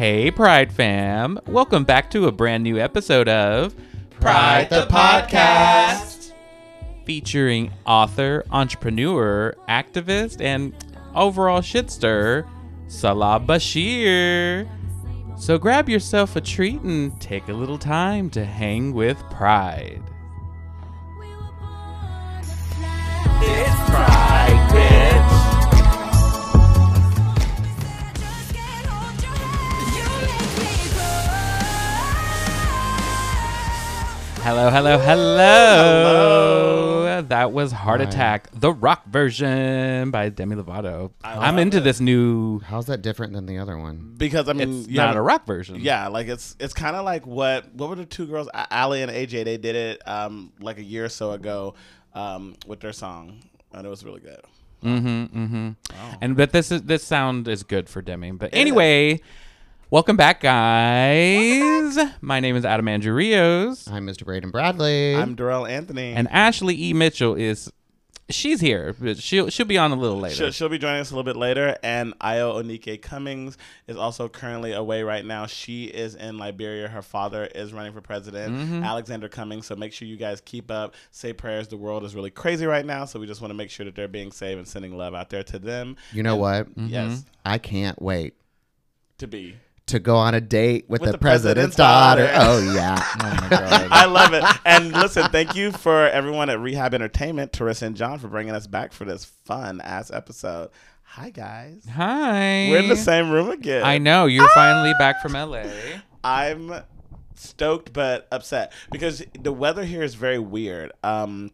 Hey, Pride fam. Welcome back to a brand new episode of Pride the Podcast. featuring author, entrepreneur, activist, and overall shitster, Salah Bachir. So grab yourself a treat and take a little time to hang with Pride. Hello, hello, hello. That was Heart Hi. Attack, the rock version by Demi Lovato. I I'm into it. this new. How's that different than the other one? Because I mean, It's you not have- a rock version. Yeah, like it's it's kind of like what what were the two girls, Aly and AJ? They did it um like a year or so ago um with their song, and it was really good. Mm-hmm. Mm-hmm. Oh. And but this is this sound is good for Demi. But anyway, welcome back, guys. My name is Adam Andrew Rios, I'm Mr. Braden Bradley. I'm Darrell Anthony, and Ashley E. Mitchell is. She's here, she'll she'll be on a little later. She'll, she'll be joining us a little bit later. And Io Onike Cummings is also currently away right now. She is in Liberia. Her father is running for president, Mm-hmm. Alexander Cummings. So make sure you guys keep up. Say prayers. The world is really crazy right now. So we just want to make sure that they're being saved and sending love out there to them. you know what? Mm-hmm. Yes, I can't wait to be. To go on a date with, With the, the president's, president's daughter. daughter. Oh yeah. oh my god. I love it. And listen, thank you for everyone at Rehab Entertainment, Teresa and John, for bringing us back for this fun ass episode. Hi, guys. Hi. We're in the same room again. I know you're finally back from LA. I'm stoked but upset because the weather here is very weird. Um,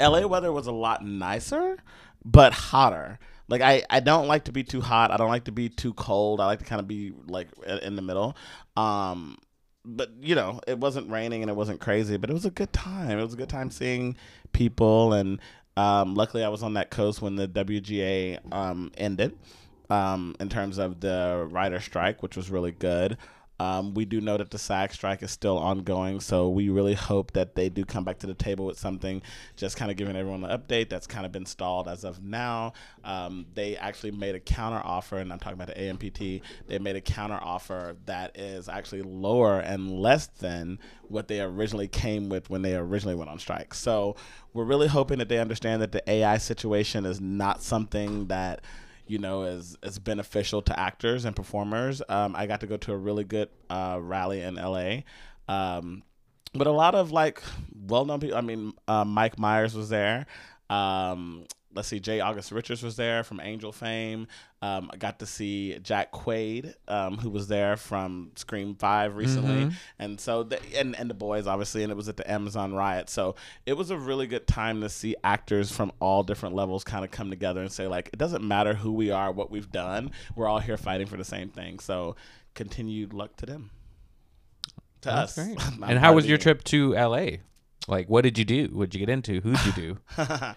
LA weather was a lot nicer, but hotter. Like I, I don't like to be too hot. I don't like to be too cold. I like to kind of be like in the middle. Um, but you know, it wasn't raining and it wasn't crazy, but it was a good time. It was a good time seeing people and um, luckily I was on that coast when the WGA um, ended um, in terms of the writer strike, which was really good. Um, we do know that the SAG strike is still ongoing, so we really hope that they do come back to the table with something. Just kind of giving everyone an update that's kind of been stalled as of now. Um, they actually made a counter offer, and I'm talking about the AMPT. They made a counter offer that is actually lower and less than what they originally came with when they originally went on strike. So we're really hoping that they understand that the AI situation is not something that you know, is is beneficial to actors and performers. Um, I got to go to a really good uh, rally in LA. Um, but a lot of like well-known people. I mean, uh, Mike Myers was there. Um, let's see, J. August Richards was there from Angel fame. Um, I got to see Jack Quaid, um, who was there from Scream Five recently, and so the, and and the boys obviously, and it was at the Amazon riot. So it was a really good time to see actors from all different levels kind of come together and say like, it doesn't matter who we are, what we've done, we're all here fighting for the same thing. So continued luck to them. To That's us. great. And how was your trip to LA? Like, what did you do? What'd you get into? Who'd you do?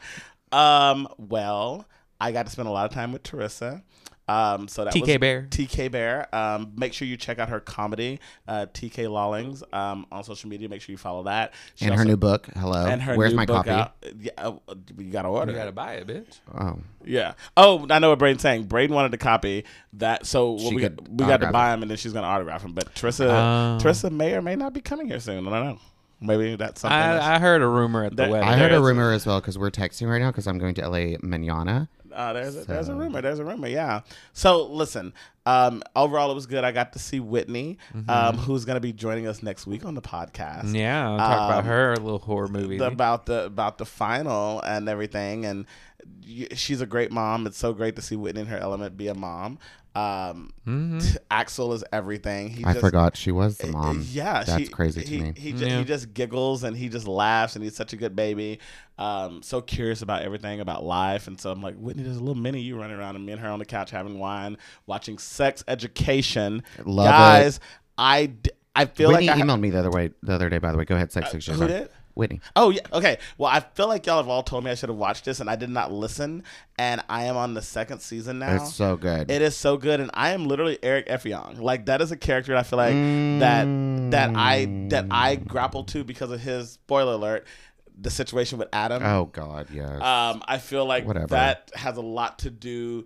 um, well, I got to spend a lot of time with Teresa. Um, so that TK was Bear. TK Bear. Um, make sure you check out her comedy, uh, TK Lawlings, um, on social media. Make sure you follow that. She and her new book. Hello. and her Where's new my book copy? out. Yeah, uh, you gotta order. You gotta buy it, bitch. Oh. Yeah. Oh, I know what Braden's saying. Braden wanted to copy that, so what She we got, we got to buy him, and then she's gonna autograph him. But Teresa, Oh. Teresa may or may not be coming here soon. I don't know. Maybe that's something. that's- I, I heard a rumor at the There- wedding. I There heard a is- rumor as well because we're texting right now because I'm going to LA manana. Uh, there's a, there's a rumor. There's a rumor. Yeah. So listen. Um, overall, it was good. I got to see Whitney, um, who's going to be joining us next week on the podcast. Mm-hmm. yeah, I'll talk about Um, her little horror movie. the- about the about the final and everything. And y- she's a great mom. It's so great to see Whitney in her element be a mom. Um, Mhm. Axel is everything. He I just, forgot she was the Uh, mom. Yeah, That's she- crazy to he, me. He, ju- Yeah. he just giggles and he just laughs and he's such a good baby. Um, so curious about everything about life, and so I'm like, Whitney, there's a little mini you running around, and me and her on the couch having wine, watching Sex Education. Love it. Guys, I d- I feel Whitney like I ha- emailed me the other way the other day. By the way, go ahead. Sex fiction. who did? Whitney. Oh yeah, okay. Well, I feel like y'all have all told me I should have watched this, and I did not listen. And I am on the second season now. It's so good. It is so good, and I am literally Eric Effiong. Like that is a character I feel like that that I that I grapple to because of his spoiler alert, the situation with Adam. oh God, yes. Um, I feel like Whatever. that has a lot to do.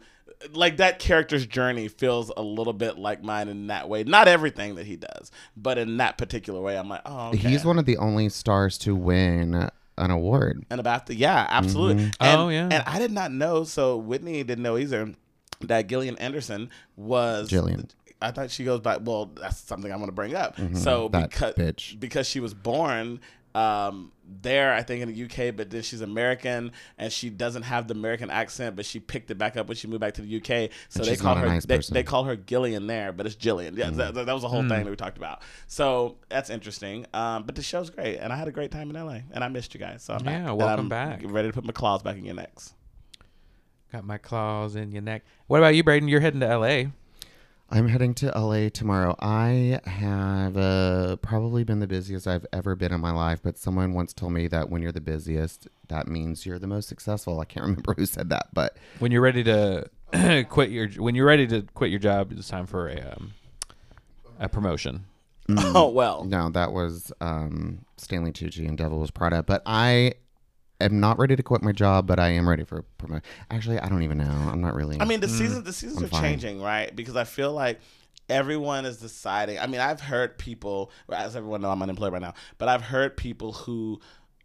Like that character's journey feels a little bit like mine in that way. Not everything that he does, but in that particular way, I'm like, oh, okay. He's one of the only stars to win an award. and about the yeah, absolutely. Mhm. And, Oh, yeah. and I did not know. So Whitney didn't know either that Gillian Anderson was Gillian. I thought she goes by. Well, that's something I'm going to bring up. Mhm, So that because bitch. because she was born um, there, I think in the UK, but then she's American and she doesn't have the American accent, but she picked it back up when she moved back to the UK. So they call her nice they, they call her Gillian there, but it's Jillian. Yeah, that, that was the whole thing that we talked about. So that's interesting. Um, but the show's great, and I had a great time in LA, and I missed you guys. So I'm. Yeah, And welcome I'm back. Ready to put my claws back in your necks. Got my claws in your neck. What about you, Braden? You're heading to L.A. I'm heading to LA tomorrow. I have uh, probably been the busiest I've ever been in my life, but someone once told me that when you're the busiest, that means you're the most successful. I can't remember who said that, but When you're ready to quit your when you're ready to quit your job, it's time for a um, a promotion. Oh well. no, that was um, Stanley Tucci and Devil Wears Prada. But I am not ready to quit my job, but I am ready for a promotion. Actually, I don't even know. I'm not really. I mean, the mm, seasons the seasons I'm are fine. changing, right? Because I feel like everyone is deciding. I mean, I've heard people, as everyone know, I'm unemployed right now, but I've heard people who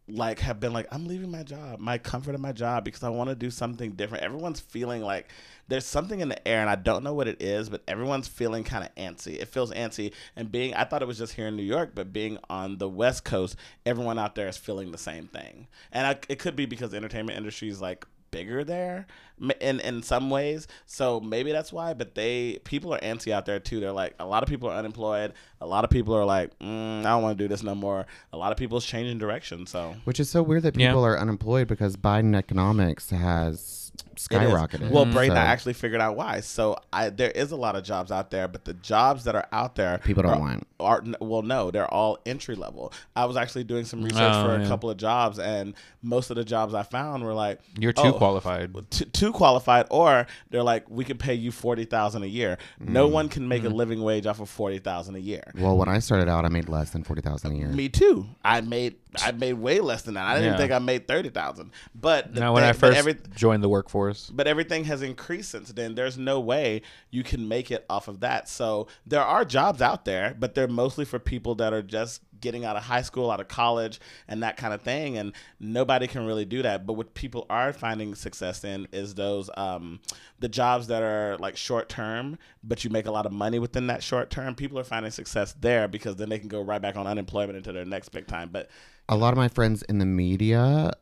like have been like, I'm leaving my job, my comfort of my job, because I want to do something different. Everyone's feeling like there's something in the air, and I don't know what it is, but everyone's feeling kind of antsy. It feels antsy, and being I thought it was just here in New York, but being on the West Coast, everyone out there is feeling the same thing, and I, it could be because the entertainment industry is like bigger there m- in in some ways so maybe that's why but they people are antsy out there too they're like a lot of people are unemployed a lot of people are like mm, i don't want to do this no more a lot of people's changing direction so which is so weird that Yeah. people are unemployed because Biden economics has It is. Skyrocketed. Well, Braden, I So actually figured out why. So I there is a lot of jobs out there, but the jobs that are out there people don't are, want. are well, no, they're all entry level. I was actually doing some research Oh, for a yeah. couple of jobs, and most of the jobs I found were like You're too oh, qualified. t- too qualified, or they're like, we can pay you forty thousand a year. No Mm. one can make a living wage off of forty thousand a year. Well, when I started out, I made less than forty thousand a year. Me too. I made I made way less than that. I didn't Yeah. even think I made thirty thousand. But the Now, when thing- I first every, joined the workforce, but everything has increased since then. There's no way you can make it off of that. So there are jobs out there, but they're mostly for people that are just getting out of high school, out of college, and that kind of thing. And nobody can really do that. But what people are finding success in is those um, the jobs that are like short term, but you make a lot of money within that short term. People are finding success there because then they can go right back on unemployment into their next big time. But a lot of my friends in the media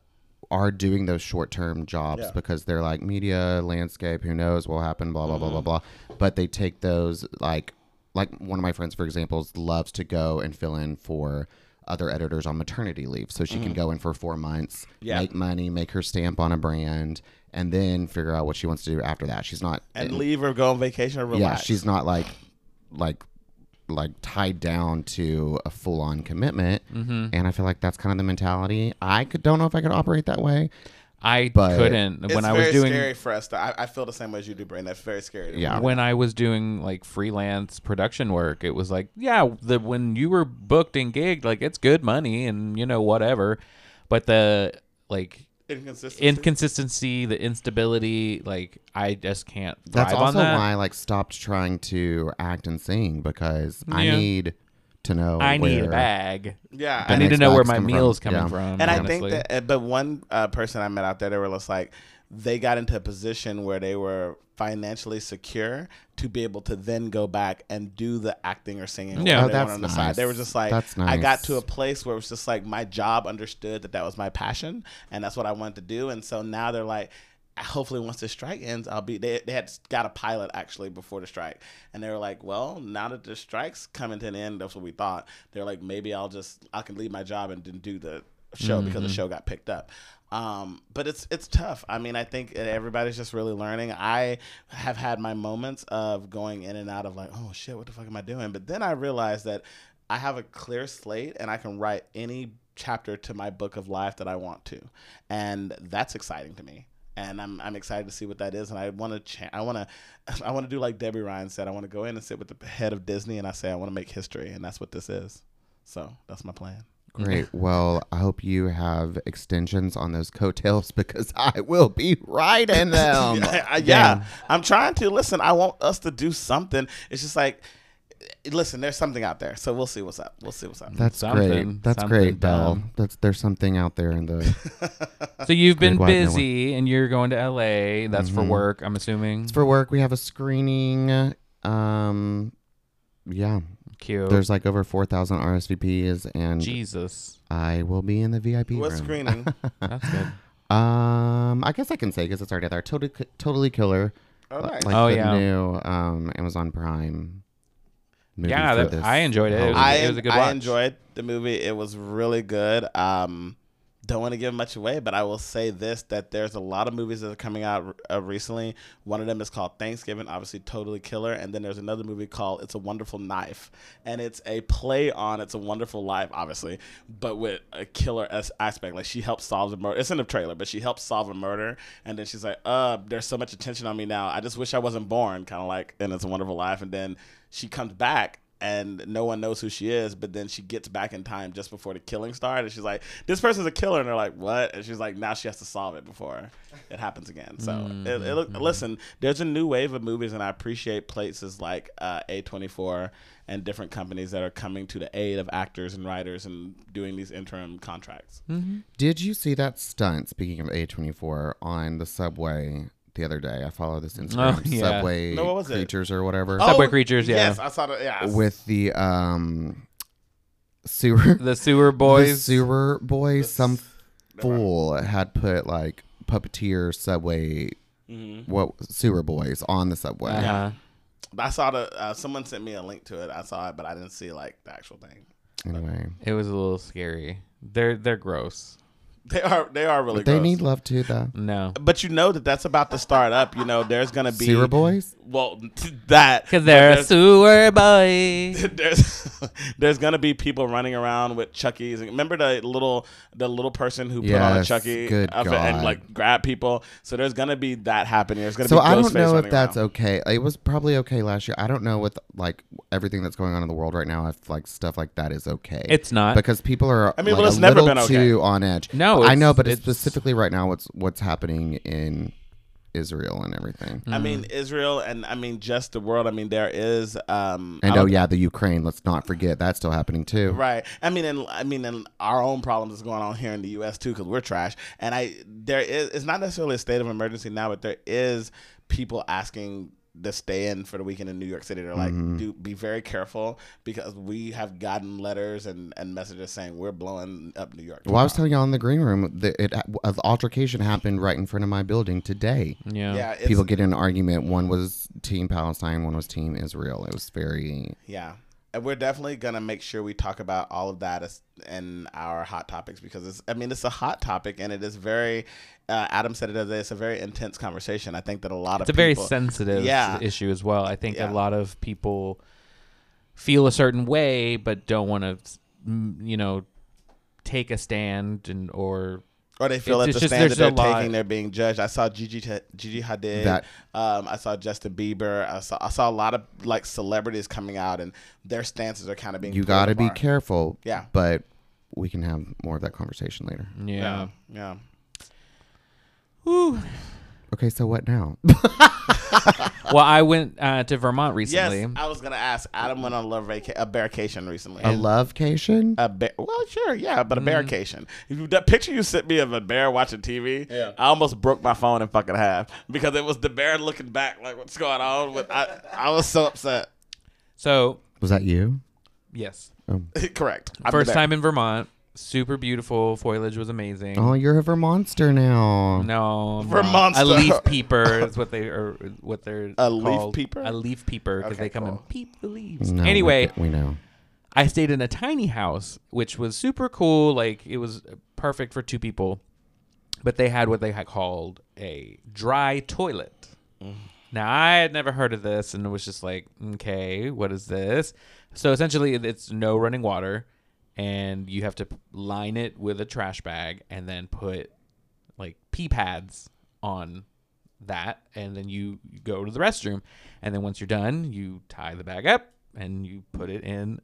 are doing those short term jobs Yeah. because they're like media landscape who knows what will happen blah blah blah blah mm-hmm. blah but they take those like like one of my friends for example loves to go and fill in for other editors on maternity leave so she can mm-hmm. go in for four months Yeah. make money make her stamp on a brand and then figure out what she wants to do after that she's not and leave or go on vacation or relax. yeah she's not like like like tied down to a full on commitment Mm-hmm. and I feel like that's kind of the mentality. I could don't know if I could operate that way. I But- couldn't It's when I was doing scary for us. To, I, I feel the same way as you do, Brain. That's very scary. to me. Yeah. when I was doing like freelance production work, it was like, yeah, the when you were booked and gigged, like it's good money and you know whatever, but the like Inconsistency. inconsistency, the instability, like I just can't thrive That's on also that. why I like stopped trying to act and sing because I need to know. I need a bag. yeah, I need to know where my coming meal's from. coming Yeah. from. and I think that, uh, but one uh, person I met out there, they were just like, they got into a position where they were financially secure to be able to then go back and do the acting or singing. Yeah. Oh, whatever Oh, they that's wanted on the side. They were just like, That's I got to a place where it was just like my job understood that that was my passion and that's what I wanted to do. And so now they're like, hopefully once the strike ends i'll be they, they had got a pilot actually before the strike and they were like well now that the strike's coming to an end that's what we thought they're like maybe i'll just i can leave my job and then do the show because the show got picked up um, but it's it's tough i mean i think everybody's just really learning i have had my moments of going in and out of like oh shit what the fuck am i doing but then i realized that i have a clear slate and i can write any chapter to my book of life that i want to and that's exciting to me and I'm, I'm excited to see what that is. And I want to cha- I want to I want to do like Debby Ryan said. I want to go in and sit with the head of Disney, and I say I want to make history, and that's what this is. So that's my plan. Great. Well, I hope you have extensions on those coattails because I will be riding them. I- I- yeah, I'm trying to listen. I want us to do something. It's just like, listen, there's something out there, so we'll see what's up. We'll see what's up. That's Something- great. That's great, Belle. dumb. That's there's something out there in the. So you've been Great white busy and you're going to LA. That's for Mhm. work, I'm assuming. It's for work. We have a screening. Um, yeah. Cute. There's like over four thousand RSVPs, and Jesus. I will be in the VIP What room. screening? That's good. Um, I guess I can say because it's already there. Totally, totally killer. Oh, nice. Like Oh, the yeah. new um Amazon Prime. Movie Yeah, for that- this I enjoyed it. It was- I, it a good I watch. enjoyed the movie. It was really good. Um, don't want to give much away, but I will say this: that there's a lot of movies that are coming out uh, recently. One of them is called Thanksgiving, obviously totally killer, and then there's another movie called It's a Wonderful Knife, and it's a play on It's a Wonderful Life, obviously, but with a killer as- aspect. Like she helps solve the murder. It's in the trailer, but she helps solve a murder, and then she's like, "Uh, there's so much attention on me now. I just wish I wasn't born." Kind of like in It's a Wonderful Life, and then she comes back and no one knows who she is. But then she gets back in time just before the killing started, and she's like, "This person's a killer," and they're like, "What?" And she's like, "Now she has to solve it before it happens again." So, it, it look, listen, there's a new wave of movies, and I appreciate places like uh, A24 and different companies that are coming to the aid of actors and writers and doing these interim contracts. Did you see that stunt? Speaking of A24 on the subway the other day, I follow this Instagram Oh, yeah. subway No, what was it? creatures or whatever Subway creatures, yeah. Yes, I saw that. Yeah, with the um sewer The sewer the boys. sewer boy. Some the one- fool had put like puppeteer subway Mhm. what sewer boys on the subway. Uh-huh. I saw the. Uh, someone sent me a link to it. I saw it, but I didn't see like the actual thing. Anyway, It was a little scary. They're they're gross. They are. They are really. they gross. need love too, though. No. But you know that that's about to start up. You know, there's gonna be Sewer boys. Well, that Because they're a there's, sewer boy. there's there's gonna be people running around with Chuckies. Remember the little the little person who put on a Yes, Chucky good outfit and like grab people. So there's gonna be that happening. There's gonna So be I don't know if that's around. okay. It was probably okay last year. I don't know with like everything that's going on in the world right now if like stuff like that is okay. It's not. because people are. I mean, like, well, it's a never been okay. too on edge. No, I know, but it's, it's- specifically right now what's what's happening in Israel and everything. I mean Israel and I mean just the world. I mean there is um And I oh don't- yeah, the Ukraine. Let's not forget that's still happening too. Right. I mean, and I mean, and our own problems is going on here in the U.S. too because we're trash. And I, there is, it's not necessarily a state of emergency now, but there is people asking to stay in for the weekend in New York City. They're like, Mm-hmm. do be very careful because we have gotten letters and, and messages saying we're blowing up New York. Well, I was telling you all in the green room that it an altercation happened right in front of my building today. yeah. yeah, People get in an argument. One was Team Palestine. One was Team Israel. It was very. Yeah. And we're definitely gonna make sure we talk about all of that as, in our hot topics because it's. I mean, it's a hot topic and it is very. Uh, Adam said it the other day. It's a very intense conversation. I think that a lot of It's a very sensitive Yeah. issue as well. I think Yeah. a lot of people feel a certain way, but don't want to, you know, take a stand and or or they feel It's- that it's the just- stand that they're taking, they're being judged. I saw Gigi Gigi Hadid. That- um, I saw Justin Bieber. I saw I saw a lot of like celebrities coming out and their stances are kind of being. You got to be apart. careful. Yeah. But we can have more of that conversation later. yeah. Yeah. Yeah. Whew. Okay, so what now? well, I went uh, to Vermont recently. Yes, recently. I was gonna ask. Adam went on a love vaca- a bearcation recently. a lovecation? A bear? Well, sure, yeah, but a bearcation. If you, that picture you sent me of a bear watching TV, Yeah. I almost broke my phone in fucking half because it was the bear looking back, like what's going on. With I, I was so upset. So Was that you? yes, Correct. I'm first time in Vermont. Super beautiful. Foliage was amazing. Oh, you're a Vermonster now. No, I'm Vermont not. a leaf peeper is what they are. What they're A leaf called. peeper? A leaf peeper because Okay, they come cool. and peep the leaves. No, we anyway, get- we know. I stayed in a tiny house, which was super cool. Like it was perfect for two people, but they had what they had called a dry toilet. Mm. Now I had never heard of this, and it was just like, okay, what is this? So essentially, it's no running water, and you have to line it with a trash bag, and then put like pee pads on that, and then you, go to the restroom, and then once you're done, you tie the bag up and you put it in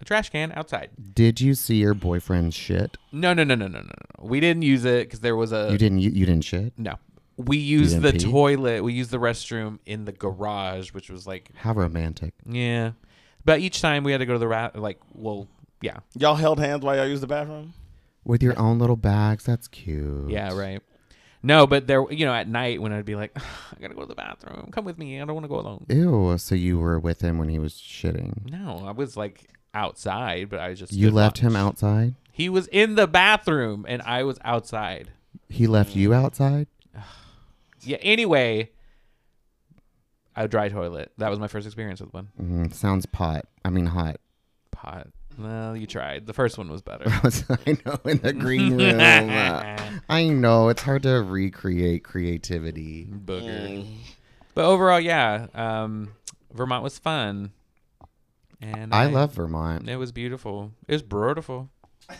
a trash can outside. Did you see your boyfriend's shit? No, no, no, no, no, no, no. We didn't use it because there was a you didn't. You, you didn't shit. no. We used the pee? toilet. We used the restroom in the garage, which was like How romantic. yeah. But each time we had to go to the rat. Like well, yeah, Y'all held hands while y'all used the bathroom. With your own little bags. That's cute. yeah, right. No, but there, you know, at night when I'd be like, I gotta go to the bathroom. Come with me. I don't want to go alone. Ew. So you were with him when he was shitting. No, I was like outside, but I was just You stood left him outside. He was in the bathroom and I was outside. He left you outside. Yeah. Anyway, a dry toilet. That was my first experience with one. Mm, sounds pot. I mean hot. Pot. Well, you tried. The first one was better. I know in the green room. Uh, I know it's hard to recreate creativity. Booger. But overall, yeah, um, Vermont was fun, and I love Vermont. It was beautiful. It was beautiful.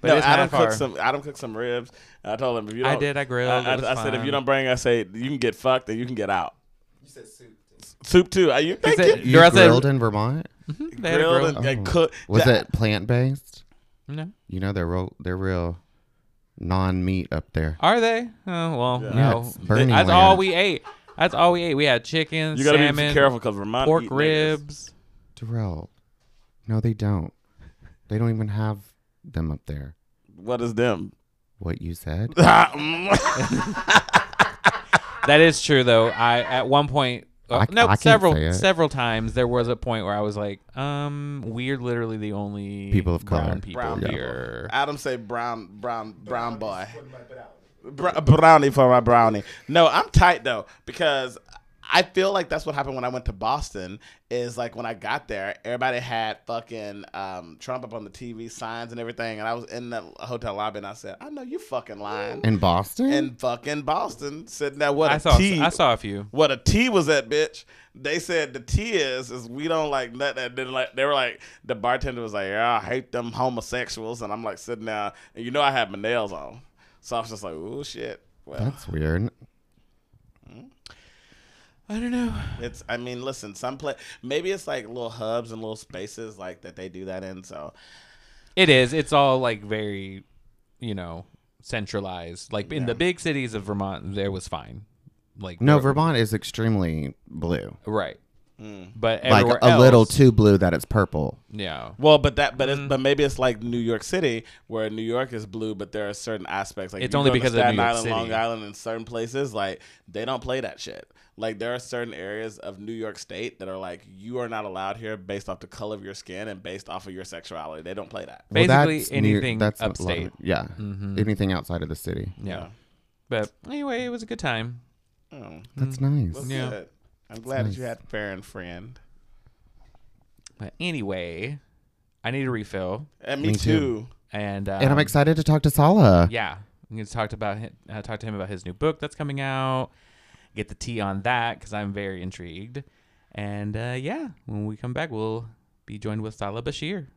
But no, it's Adam mad far. cooked some. Adam cooked some ribs. I told him if you don't, I did. I grilled. I, It was I, I said if fun. you don't bring, I say you can get fucked and you can get out. You said soup. Soup too. Are you thank said- you? You Darrell said- grilled in Vermont? Mm-hmm. They had a Grilled grill. and, and Oh. cooked. Was Ja- it plant based? No. You know they're real. They're real non meat up there. Are they? Oh well, Yeah. Yeah, no. it's Burning That's Land. all we ate. That's all we ate. We had chicken, You gotta salmon, be careful because Vermont pork eat niggas. ribs. Darrell. No, they don't. They don't even have them up there. What is them? What you said? That is true, though. I at one point, uh, I- no, I several say it. several times there was a point where I was like, um, we're literally the only People of brown color. people Brown people. here. Adam said brown, brown, brown boy. Br- brownie for my brownie. No, I'm tight though because I feel like that's what happened when I went to Boston. Is like when I got there, everybody had fucking um, Trump up on the TV signs and everything, and I was in the hotel lobby and I said, "I know you fucking lying." In Boston? in fucking Boston, sitting there what I a saw T- I saw a few. what a T was that bitch. They said the T is is we don't like nothing. And then like they were like the bartender was like, yeah, I hate them homosexuals, and I'm like sitting there, and you know I had my nails on, so I was just like, oh shit. Well, That's weird. I don't know. it's I mean, listen, some play maybe it's like little hubs and little spaces like that they do that in. So It is. It's all like very, you know, centralized. Like in the big cities of Vermont, there was fine. Like No, Vermont is extremely blue. right. But Like everywhere a little too blue that it's purple. Yeah. well, but that but Mm. it's but maybe it's like New York City where New York is blue, but there are certain aspects like It's only go to because of Staten New York Island, City. Long Island, and certain places like they don't play that shit. Like there are certain areas of New York State that are like you are not allowed here based off the color of your skin and based off of your sexuality. They don't play that. Well, Basically that's near- anything that's a lot of upstate. it. yeah. Mhm. Anything outside of the city. Yeah. But anyway, it was a good time. Oh, That's Mm-hmm. nice. that's Yeah. good. I'm glad nice. that you had a fair and friend. But anyway, I need a refill, And me, Me too. too. and um, and I'm excited to talk to Salah. Yeah, I'm gonna talk about hi- uh, talk to him about his new book that's coming out. Get the tea on that because I'm very intrigued. And uh, yeah, when we come back, we'll be joined with Salah Bachir.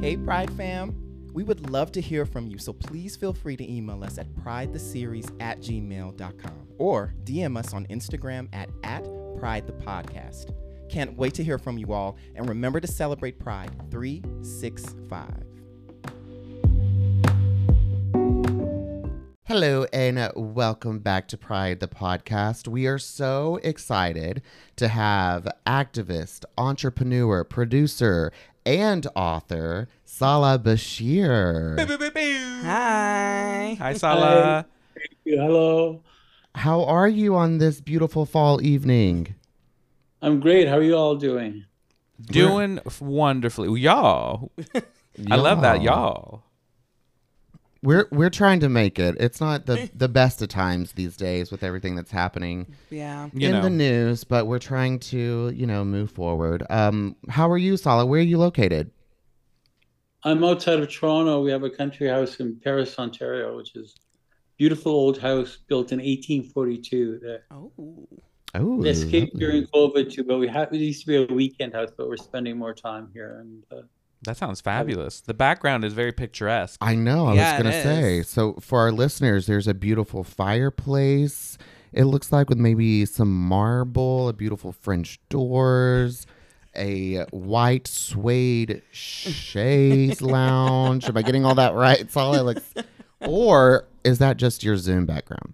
Hey, Pride fam. We would love to hear from you, so please feel free to email us at pridetheseries at gmail.com or DM us on Instagram at, at Pride the Podcast. Can't wait to hear from you all, and remember to celebrate Pride 365. Hello and uh, welcome back to Pride the podcast. We are so excited to have activist, entrepreneur, producer, and author Salah Bachir. Hi, hi Salah. Hello. How are you on this beautiful fall evening? I'm great. How are you all doing? Doing f- wonderfully, y'all. I love that, y'all. We're we're trying to make it. It's not the the best of times these days with everything that's happening Yeah. You in know, the news, but we're trying to, you know, move forward. Um, how are you, Salah? Where are you located? I'm outside of Toronto. We have a country house in Paris, Ontario, which is beautiful old house built in 1842. That Oh. Oh, escaped lovely. during COVID too, but we have it used to be a weekend house, but we're spending more time here. And uh, that sounds fabulous. The background is very picturesque. I know. I Yeah, was gonna say. So for our listeners, there's a beautiful fireplace. it looks like with maybe some marble, a beautiful French doors, a white suede chaise lounge. Am I getting all that right? It's all it looks. Or is that just your Zoom background?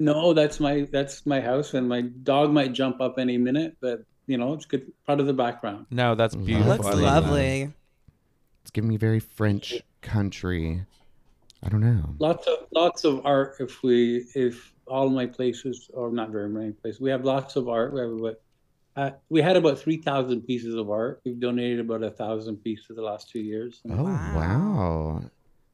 No, that's my that's my house, and my dog might jump up any minute, but you know it's good part of the background. No, that's Looks beautiful. Looks I love that. lovely. It's giving me very French country. I don't know. Lots of lots of art. If we if all my places, or not very many places, we have lots of art. We have about uh, we had about three thousand pieces of art. We've donated about a thousand pieces the last two years. And Oh Wow. wow,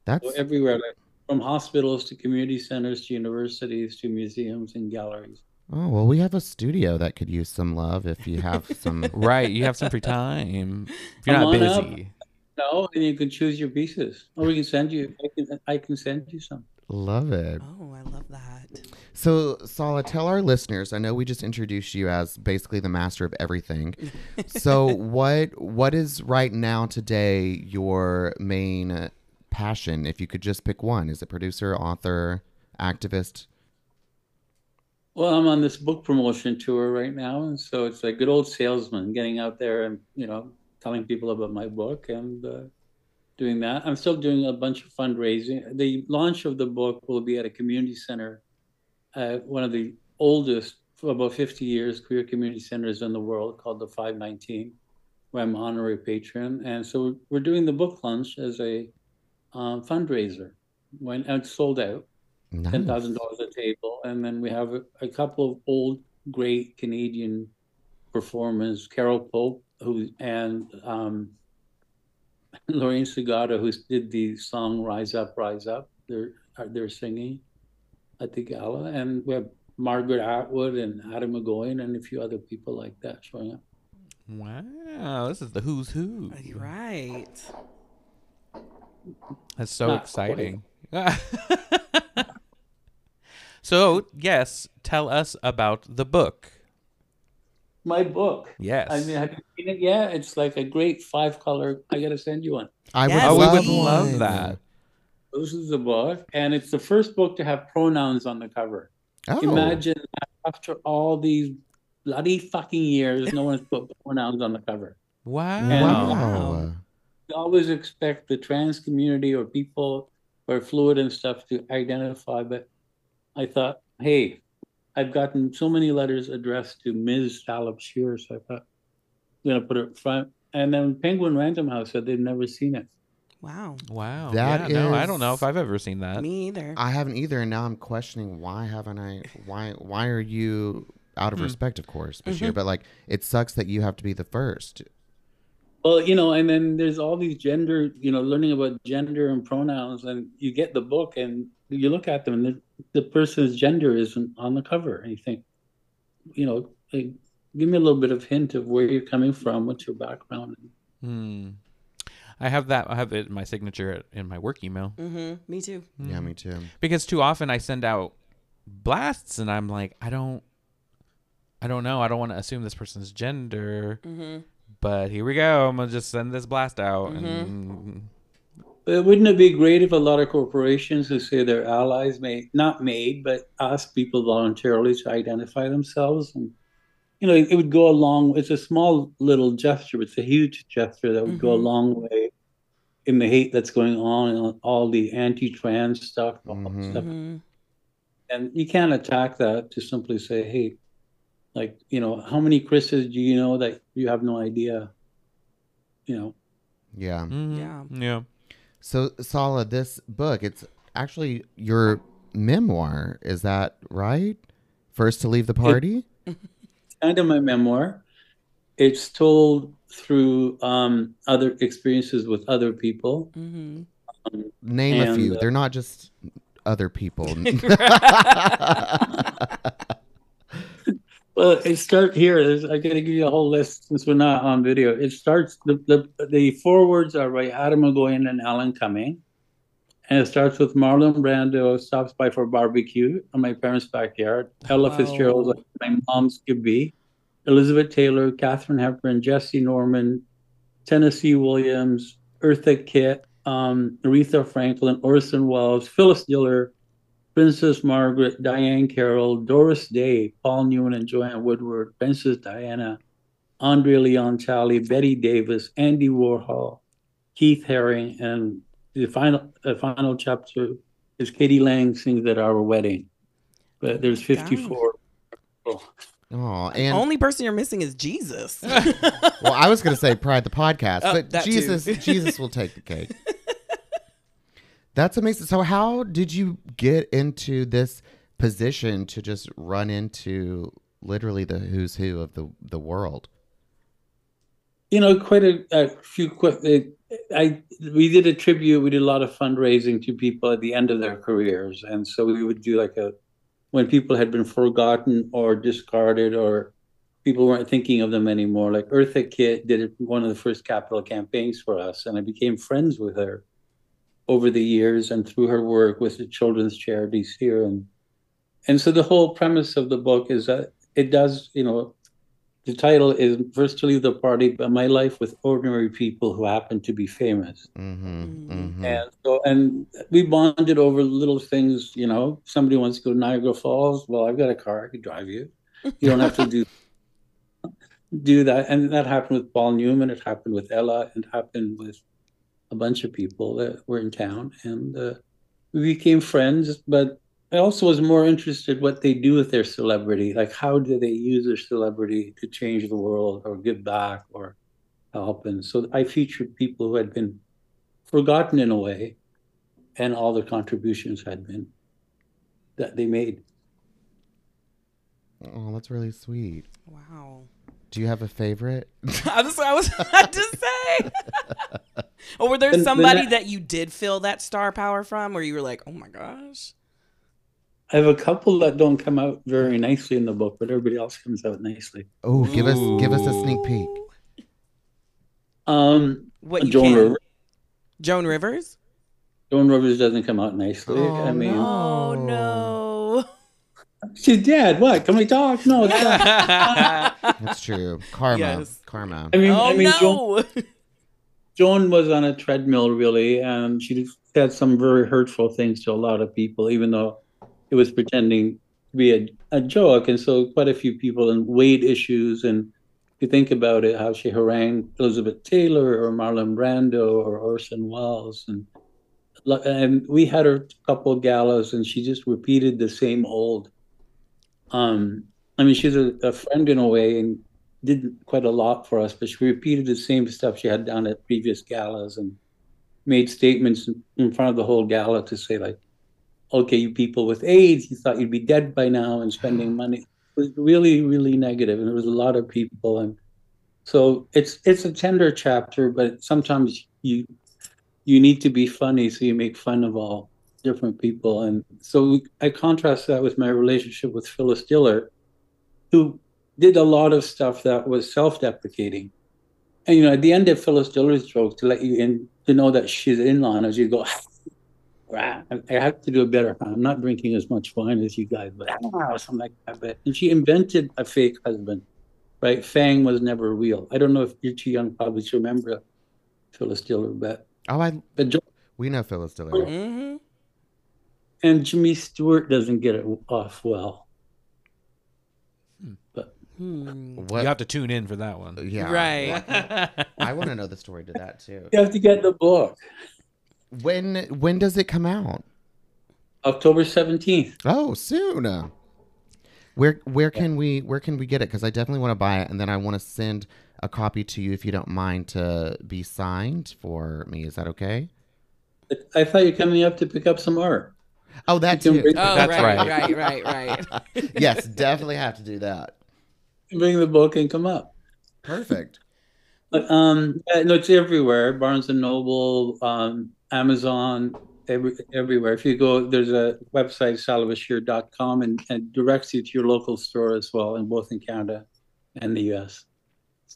that's so everywhere, like, from hospitals to community centers to universities to museums and galleries. Oh well. We have a studio that could use some love if you have some. Right, you have some free time. If you're Come not on up. busy. No, and you can choose your pieces, or we can send you. I can, I can send you some. love it. Oh, I love that. So, Salah, tell our listeners. I know we just introduced you as basically the master of everything. so, what what is right now today your main passion? If you could just pick one, is it producer, author, activist? Well, I'm on this book promotion tour right now, and so it's a good old salesman, getting out there and you know telling people about my book and uh, doing that. I'm still doing a bunch of fundraising. The launch of the book will be at a community center, uh, one of the oldest for about 50 years queer community centers in the world, called the 519, where I'm honorary patron. And so we're doing the book launch as a um, fundraiser when it's sold out ten Nice. thousand dollars a table, and then we have a, a couple of old great Canadian performers, Carol Pope, who and um, Lorraine Segato, who did the song "Rise Up, Rise Up." They're they're singing at the gala, and we have Margaret Atwood and Adam McGowan and a few other people like that showing up. Wow, this is the who's who. Right. That's so Not exciting. so, yes, tell us about the book. My book. Yes. I mean, have you seen it yet? It's like a great five color. I got to send you one. I Yes, oh, we would love that. This is the book, and it's the first book to have pronouns on the cover. Oh, Imagine after all these bloody fucking years, no one's put pronouns on the cover. Wow. Wow. wow. We always expect the trans community or people who are fluid and stuff to identify, but I thought, hey, I've gotten so many letters addressed to Ms. Salop Shear, so I thought I'm gonna put it front. And then Penguin Random House said they've never seen it. Wow. Wow. That yeah, no, I don't know if I've ever seen that. Me either. I haven't either, and now I'm questioning why haven't I? Why why are you out of Hmm. respect, of course, Bachir? Mhm. But like, it sucks that you have to be the first. Well, you know, and then there's all these gender, you know, learning about gender and pronouns, and you get the book and you look at them, and the, the person's gender isn't on the cover, and you think, you know, hey, give me a little bit of hint of where you're coming from, what's your background. Hmm. I have that. I have it in my signature in my work email Mm-hmm. Me too. Yeah, me too. because too often I send out blasts and I'm like, I don't, I don't know. I don't want to assume this person's gender, Mm-hmm. but here we go. I'm gonna just send this blast out Mm-hmm. and But wouldn't it be great if a lot of corporations who say they're allies made not made, but ask people voluntarily to identify themselves? And you know, it, would go a long. It's a small little gesture, but it's a huge gesture that would go a Mhm. long way in the hate that's going on and all the anti-trans stuff, all that Mhm. stuff. Mm-hmm. And you can't attack that to simply say, "Hey, like you know, how many Chris's do you know that you have no idea?" You know. Yeah. Mhm. Yeah. yeah. So, Salah, this book, it's actually your memoir. Is that right? First to leave the party? It's kind of my memoir. It's told through um, other experiences with other people. Mm-hmm. Name a few. uh, They're not just other people. Well, it starts here. There's, I got to give you a whole list since we're not on video. It starts the the, the forewords are by Adam McGowan and Alan Cumming, and it starts with Marlon Brando stops by for barbecue in my parents' backyard. Ella Wow. Fitzgerald, like my mom's could be. Elizabeth Taylor, Katharine Hepburn, Jessye Norman, Tennessee Williams, Eartha Kitt, um, Aretha Franklin, Orson Welles, Phyllis Diller, Princess Margaret, Diahann Carroll, Doris Day, Paul Newman and Joanne Woodward, Princess Diana, Andre Leon Talley, Bette Davis, Andy Warhol, Keith Haring, and the final the final chapter is k.d. lang sings at our wedding. But there's 54. people. Oh, and Only person you're missing is Jesus. well, I was going to say Pride the podcast, Oh, but. Jesus, Jesus will take the cake. That's amazing. So, how did you get into this position to just run into literally the who's who of the the world? you know, quite a, a few quick. Uh, I we did a tribute. We did a lot of fundraising to people at the end of their careers, and so we would do like a when people had been forgotten or discarded or people weren't thinking of them anymore. Like Eartha Kitt did one of the first capital campaigns for us, and I became friends with her over the years and through her work with the children's charities here and and so the whole premise of the book is that it does you know the title is first to leave the party but my life with ordinary people who happen to be famous Mm-hmm. Mm. mm-hmm. and so and we bonded over little things you know somebody wants to go to niagara falls well i've got a car i could drive you you don't have to do do that and that happened with paul newman it happened with ella it happened with a bunch of people that were in town and uh, we became friends but i also was more interested what they do with their celebrity like how do they use their celebrity to change the world or give back or help and so i featured people who had been forgotten in a way and all the contributions had been that they made Oh, that's really sweet. wow. Do you have a favorite? I was, I was about to say. or were there The- the somebody ne- that you did feel that star power from where you were like, oh my gosh? i have a couple that don't come out very nicely in the book but everybody else comes out nicely Oh, give us give us a sneak peek. um What you joan can. rivers Joan Rivers? joan rivers doesn't come out nicely Oh, i mean Oh no. She's dead what can we talk no it's not. That's true. Karma. Yes. Karma. i mean oh i mean joan, no. joan was on a treadmill really and she said some very hurtful things to a lot of people even though it was pretending to be a, a joke and so quite a few people and weight issues and if you think about it how she harangued elizabeth taylor or marlon brando or orson welles and and we had her a couple of galas and she just repeated the same old um i mean she's a, a friend in a way and did quite a lot for us but she repeated the same stuff she had done at previous galas and made statements in- front of the whole gala to say like okay you people with aids you thought you'd be dead by now and spending money. It was really really negative and there was a lot of people and so it's it's a tender chapter but sometimes you you need to be funny so you make fun of all different people and so i contrast that with my relationship with phyllis diller who did a lot of stuff that was self-deprecating and you know at the end of phyllis diller's joke to let you in to know that she's in line as you go I have to do a better. I'm not drinking as much wine as you guys, but ah, something like that. But and she invented a fake husband, right? Fang was never real. I don't know if you're too young probably to remember Phyllis Diller, but Oh, I but Jo- we know Phyllis Diller. hmm and Jimmy Stewart doesn't get it off well. Hmm. What? You have to tune in for that one. yeah. Right. I want to know the story to that too. You have to get the book. When when does it come out? October 17th. Oh, soon. Where where can we where can we get it? Because I definitely want to buy it, and then I want to send a copy to you if you don't mind to be signed for me. Is that okay? I thought you were coming up to pick up some art. Oh, that too. Oh, That's right, right. right, right, right. yes, definitely have to do that. Bring the book and come up. Perfect. But um, yeah, no, it's everywhere. Barnes and Noble, um, Amazon, every, everywhere. If you go, there's a website, salahbachir.com, and, and directs you to your local store as well, in both in Canada and the US.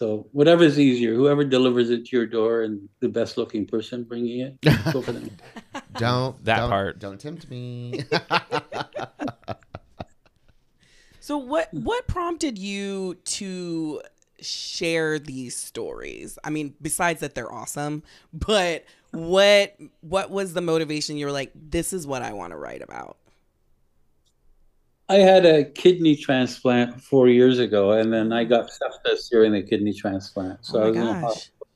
So whatever is easier, whoever delivers it to your door and the best looking person bringing it, go for them. Don't That don't- part. Don't tempt me. So what what prompted you to share these stories? I mean, besides that they're awesome, but what what was the motivation you were like this is what I want to write about? I had a kidney transplant four years ago, and then I got sepsis during the kidney transplant. So oh I oh was my in the gosh. hospital.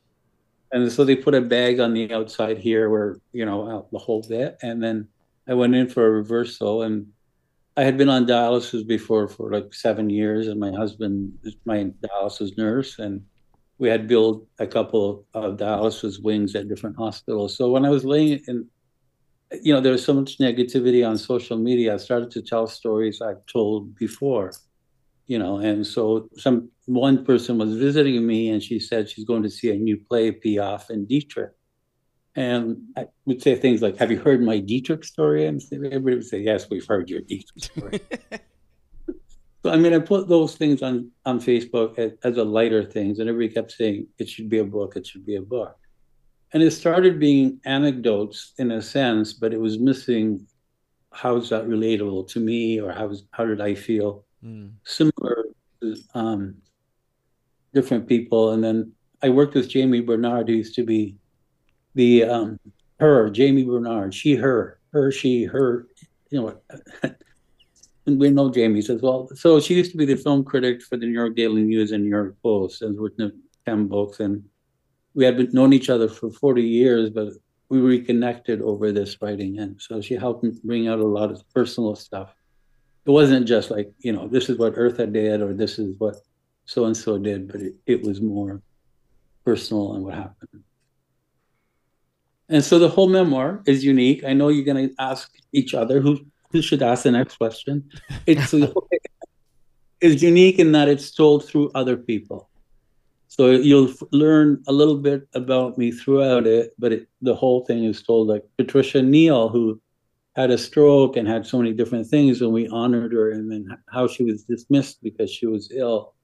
And so they put a bag on the outside here where, you know, out the whole bit. And then I went in for a reversal and I had been on dialysis before for like seven years, and my husband is my dialysis nurse, and we had built a couple of dialysis wings at different hospitals. So when I was laying in, you know, there was so much negativity on social media. I started to tell stories I've told before, you know, and so some one person was visiting me, and she said she's going to see a new play, Piaf and Dietrich. And I would say things like, "Have you heard my Dietrich story?" And everybody would say, "Yes, we've heard your Dietrich story." so I mean, I put those things on on Facebook as, as a lighter things, and everybody kept saying it should be a book. It should be a book. And it started being anecdotes in a sense, but it was missing how is that relatable to me, or how how did I feel Mm. similar to um, different people. And then I worked with Jami Bernard, who used to be the um, her Jami Bernard, she, her, her, she, her. You know, and we know Jami's as well. So she used to be the film critic for the New York Daily News and New York Post, and written ten books. And we had been known each other for forty years, but we reconnected over this writing, and so she helped bring out a lot of personal stuff. It wasn't just like you know, this is what Eartha did, or this is what so and so did, but it, it was more personal and what happened. And so the whole memoir is unique. I know you're going to ask each other who who should ask the next question. It's is unique in that it's told through other people. So you'll f- learn a little bit about me throughout it, but it, the whole thing is told like Patricia Neal, who had a stroke and had so many different things, and we honored her, and then how she was dismissed because she was ill.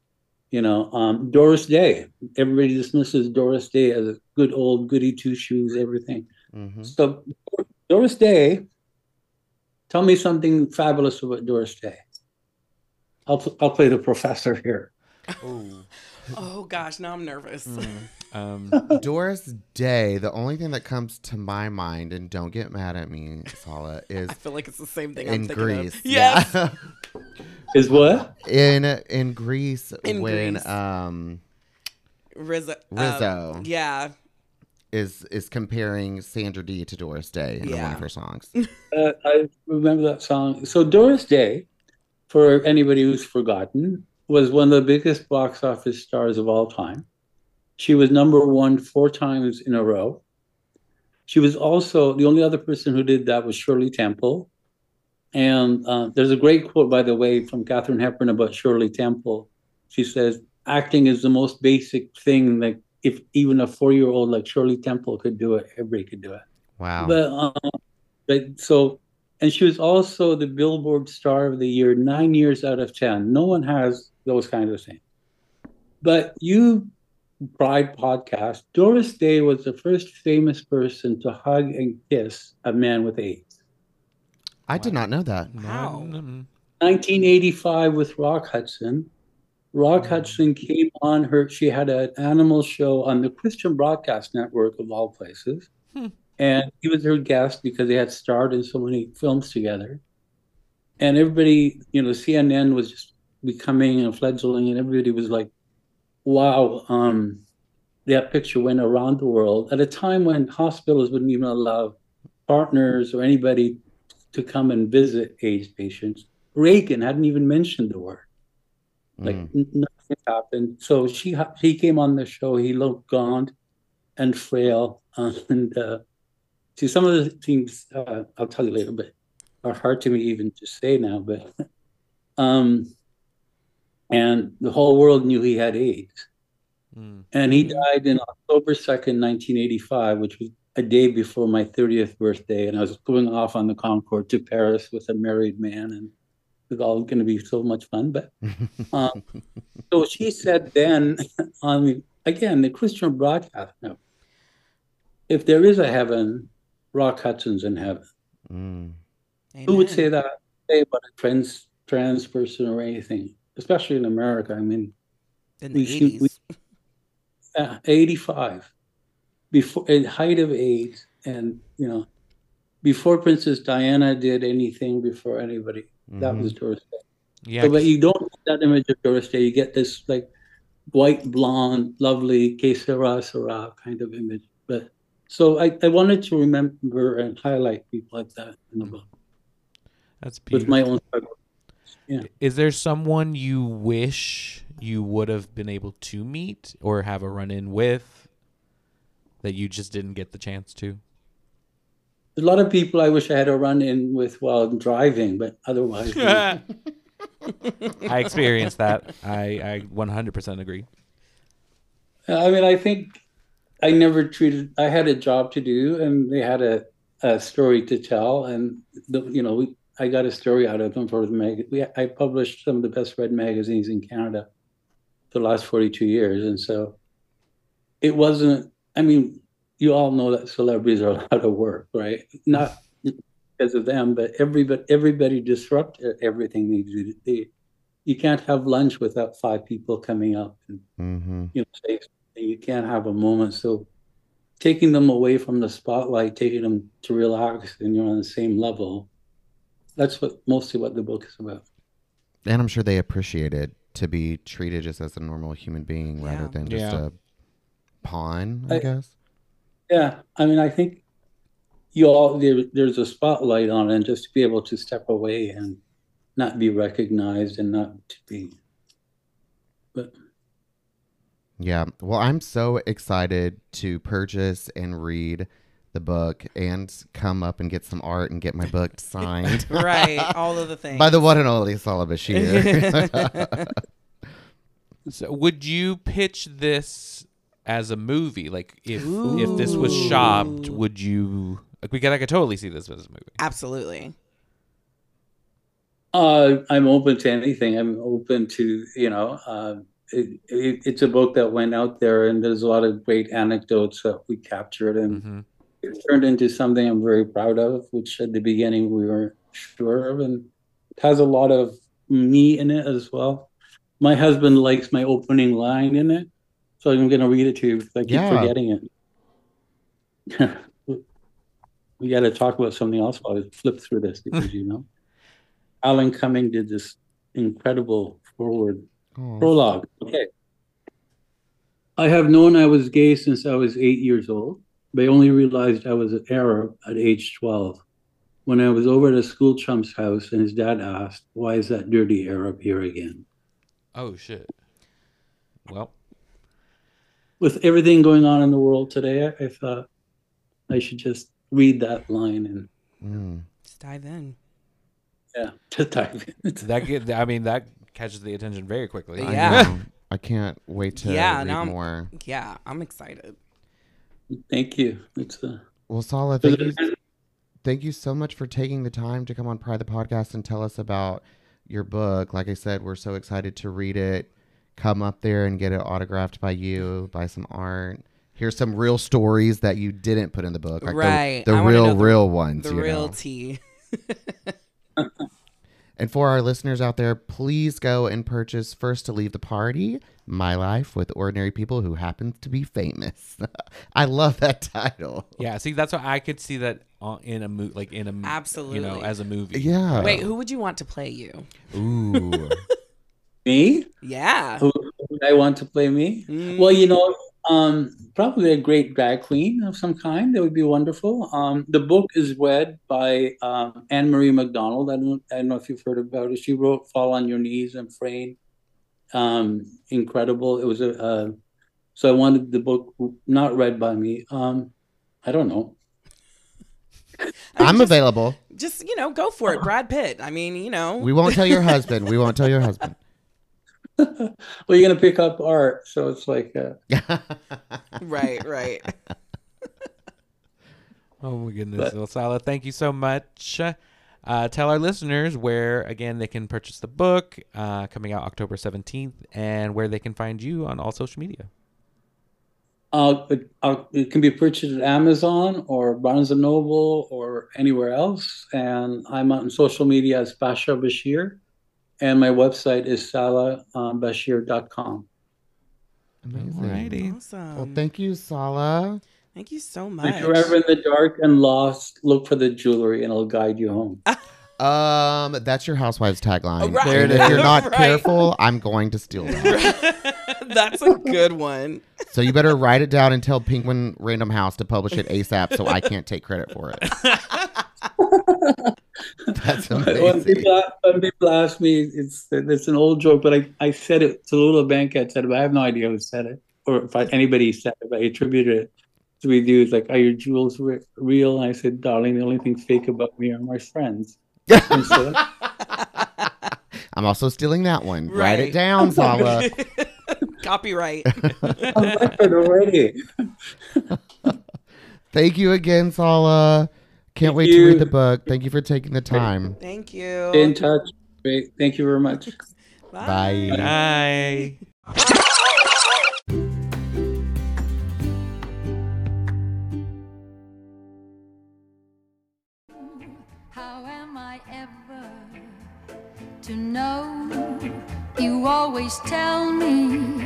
You know, um, Doris Day. Everybody dismisses Doris Day as a good old goody two shoes, everything. Mhm. So, Doris Day, tell me something fabulous about Doris Day. I'll, I'll play the professor here. Oh gosh, now I'm nervous. Um, Doris Day, the only thing that comes to my mind, and don't get mad at me, Salah, is I feel like it's the same thing I'm in Grease. of. Yes. Yeah. Is what? in in Grease In when Grease. um Rizzo. um, Rizzo. yeah. is is comparing Sandra Dee to Doris Day in one of her songs. Uh, I remember that song. So Doris Day, for anybody who's forgotten, was one of the biggest box office stars of all time. She was number one four times in a row. She was also the only other person who did that was Shirley Temple. And uh, there's a great quote, by the way, from Katharine Hepburn about Shirley Temple. She says, "Acting is the most basic thing that if even a four-year-old like Shirley Temple could do it, everybody could do it." Wow. But um, but so, and she was also the Billboard Star of the Year nine years out of ten. No one has those kinds of things. But you, Pride podcast, Doris Day was the first famous person to hug and kiss a man with AIDS. I did not know that. Wow. mm, 1985 with Rock Hudson. Rock Hudson came on her, she had an animal show on the Christian Broadcast Network, of all places. Hmm. And he was her guest because they had starred in so many films together. And everybody, you know, CNN was just becoming a fledgling, and everybody was like, wow, um, that picture went around the world at a time when hospitals wouldn't even allow partners or anybody to come and visit AIDS patients. Reagan hadn't even mentioned the word. Like Mm. nothing happened. So she he came on the show. He looked gaunt and frail, and uh, see some of the things uh, I'll tell you later, but are hard to me even to say now. But um, and the whole world knew he had AIDS, mm. and he died in October second, nineteen eighty-five, which was a day before my thirtieth birthday, and I was going off on the Concorde to Paris with a married man, and it was all going to be so much fun. But um, so she said then on the, again the Christian broadcast network, if there is a heaven, Rock Hudson's in heaven. Mm. Who would say that say about a trans trans person or anything, especially in America? I mean, in the we- 80s? uh, 85 before in height of AIDS and you know before Princess Diana did anything before anybody that Mhm. was Doris Day. Yeah. So, but you don't get that image of Doris Day. You get this like white blonde, lovely que sera sera kind of image. But so I, I wanted to remember and highlight people like that in the book That's beautiful. with my own struggle. Yeah. Is there someone you wish you would have been able to meet or have a run in with that you just didn't get the chance to? A lot of people I wish I had a run in with while driving, but otherwise, I experienced that. I, I 100% agree. I mean, I think I never treated. I had a job to do, and they had a, a story to tell, and the, you know, we, I got a story out of them for the mag. We, I published some of the best read magazines in Canada for the last forty-two years, and so it wasn't. I mean, you all know that celebrities are a lot of work, right? Not because of them, but everybody everybody disrupt everything they do. They, you can't have lunch without five people coming up and Mm-hmm. you know, say something. you can't have a moment. So taking them away from the spotlight, taking them to relax and you're on the same level. That's what mostly what the book is about. And I'm sure they appreciate it to be treated just as a normal human being rather than just Yeah. a pawn, I, I- guess. Yeah, I mean, I think you all there, there's a spotlight on it, and just to be able to step away and not be recognized and not to be. But Yeah. Well, I'm so excited to purchase and read the book and come up and get some art and get my book signed right. All of the things. by the one and only Salah Bachir. So would you pitch this as a movie? Like if if this was shopped, would you like we could I could totally see this as a movie. Absolutely. Uh, I'm open to anything. I'm open to, you know, uh, it, it, it's a book that went out there and there's a lot of great anecdotes that we captured and hmm it turned into something I'm very proud of, which at the beginning we weren't sure of. And it has a lot of me in it as well. My husband likes my opening line in it. So I'm going to read it to you because I keep Yeah. forgetting it. we got to talk about something else while I flip through this because, you know. Alan Cumming did this incredible foreword Oh, prologue. Okay. I have known I was gay since I was eight years old, but I only realized I was an Arab at age 12. When I was over at a school chump's house and his dad asked, Why is that dirty Arab here again? Oh shit. Well, With everything going on in the world today, I, I thought I should just read that line and, mm. Let's dive in. yeah, just dive in. that get I mean that catches the attention very quickly. I Yeah. know. I can't wait to Yeah, read now I'm- more. Yeah, I'm excited. Thank you. It's uh, Well, Salah, thank you, thank you so much for taking the time to come on Pride the Podcast and tell us about your book. Like I said, we're so excited to read it. Come up there and get it autographed by you, buy some art. Here's some real stories that you didn't put in the book, like the- Right. the, I wanna real, the- real ones. The you real know. tea. And for our listeners out there, please go and purchase First to Leave the Party My Life with Ordinary People Who Happen to Be Famous. I love that title. Yeah, see that's why I could see that in a movie like in a m- you know Absolutely. as a movie. Yeah. Wait, who would you want to play you? Ooh. me? Yeah. Who would I want to play me? Mm. Well, you know, um, probably a great drag queen of some kind. That would be wonderful. Um, the book is read by um, Ann-Marie MacDonald. I don't, I don't know if you've heard about it. She wrote "Fall on Your Knees" and "Fayne." Um, incredible. It was a. Uh, so I wanted the book not read by me. Um, I don't know. I'm just, available. Just you know, go for it, Brad Pitt. I mean, you know. We won't tell your husband. We won't tell your husband. well, you're gonna pick up art, so it's like. Uh, right, right. Oh my goodness, But- well, Salah, thank you so much. Uh, tell our listeners where again they can purchase the book uh, coming out October seventeenth, and where they can find you on all social media. Uh, it, uh, it can be purchased at Amazon or Barnes and Noble or anywhere else. And I'm on social media as Basha Bachir. And my website is salahbachir.com. Amazing. Alrighty. Awesome. Well, thank you, Salah. Thank you so much. If you're ever in the dark and lost, look for the jewelry and it'll guide you home. Um, that's your housewife's tagline. Right. There If you're not Right. careful, I'm going to steal that. That's a good one. so you better write it down and tell Penguin Random House to publish it ASAP, so I can't take credit for it. That's when amazing. people, when people ask me, it's it's an old joke, but I, I said it Tallulah Bankhead said it, but I have no idea who said it or if I, anybody said it, but I attributed it to me dudes like, are your jewels re- real? And I said, darling, the only thing fake about me are my friends. And so, I'm also stealing that one. Write it down, Salah. Copyright. I'm already. Thank you again, Salah. Can't Thank wait to read the book. Thank you for taking the time. Thank Stay in touch. Great. Thank you very much. Bye. Bye. How am I ever to know? You always tell me.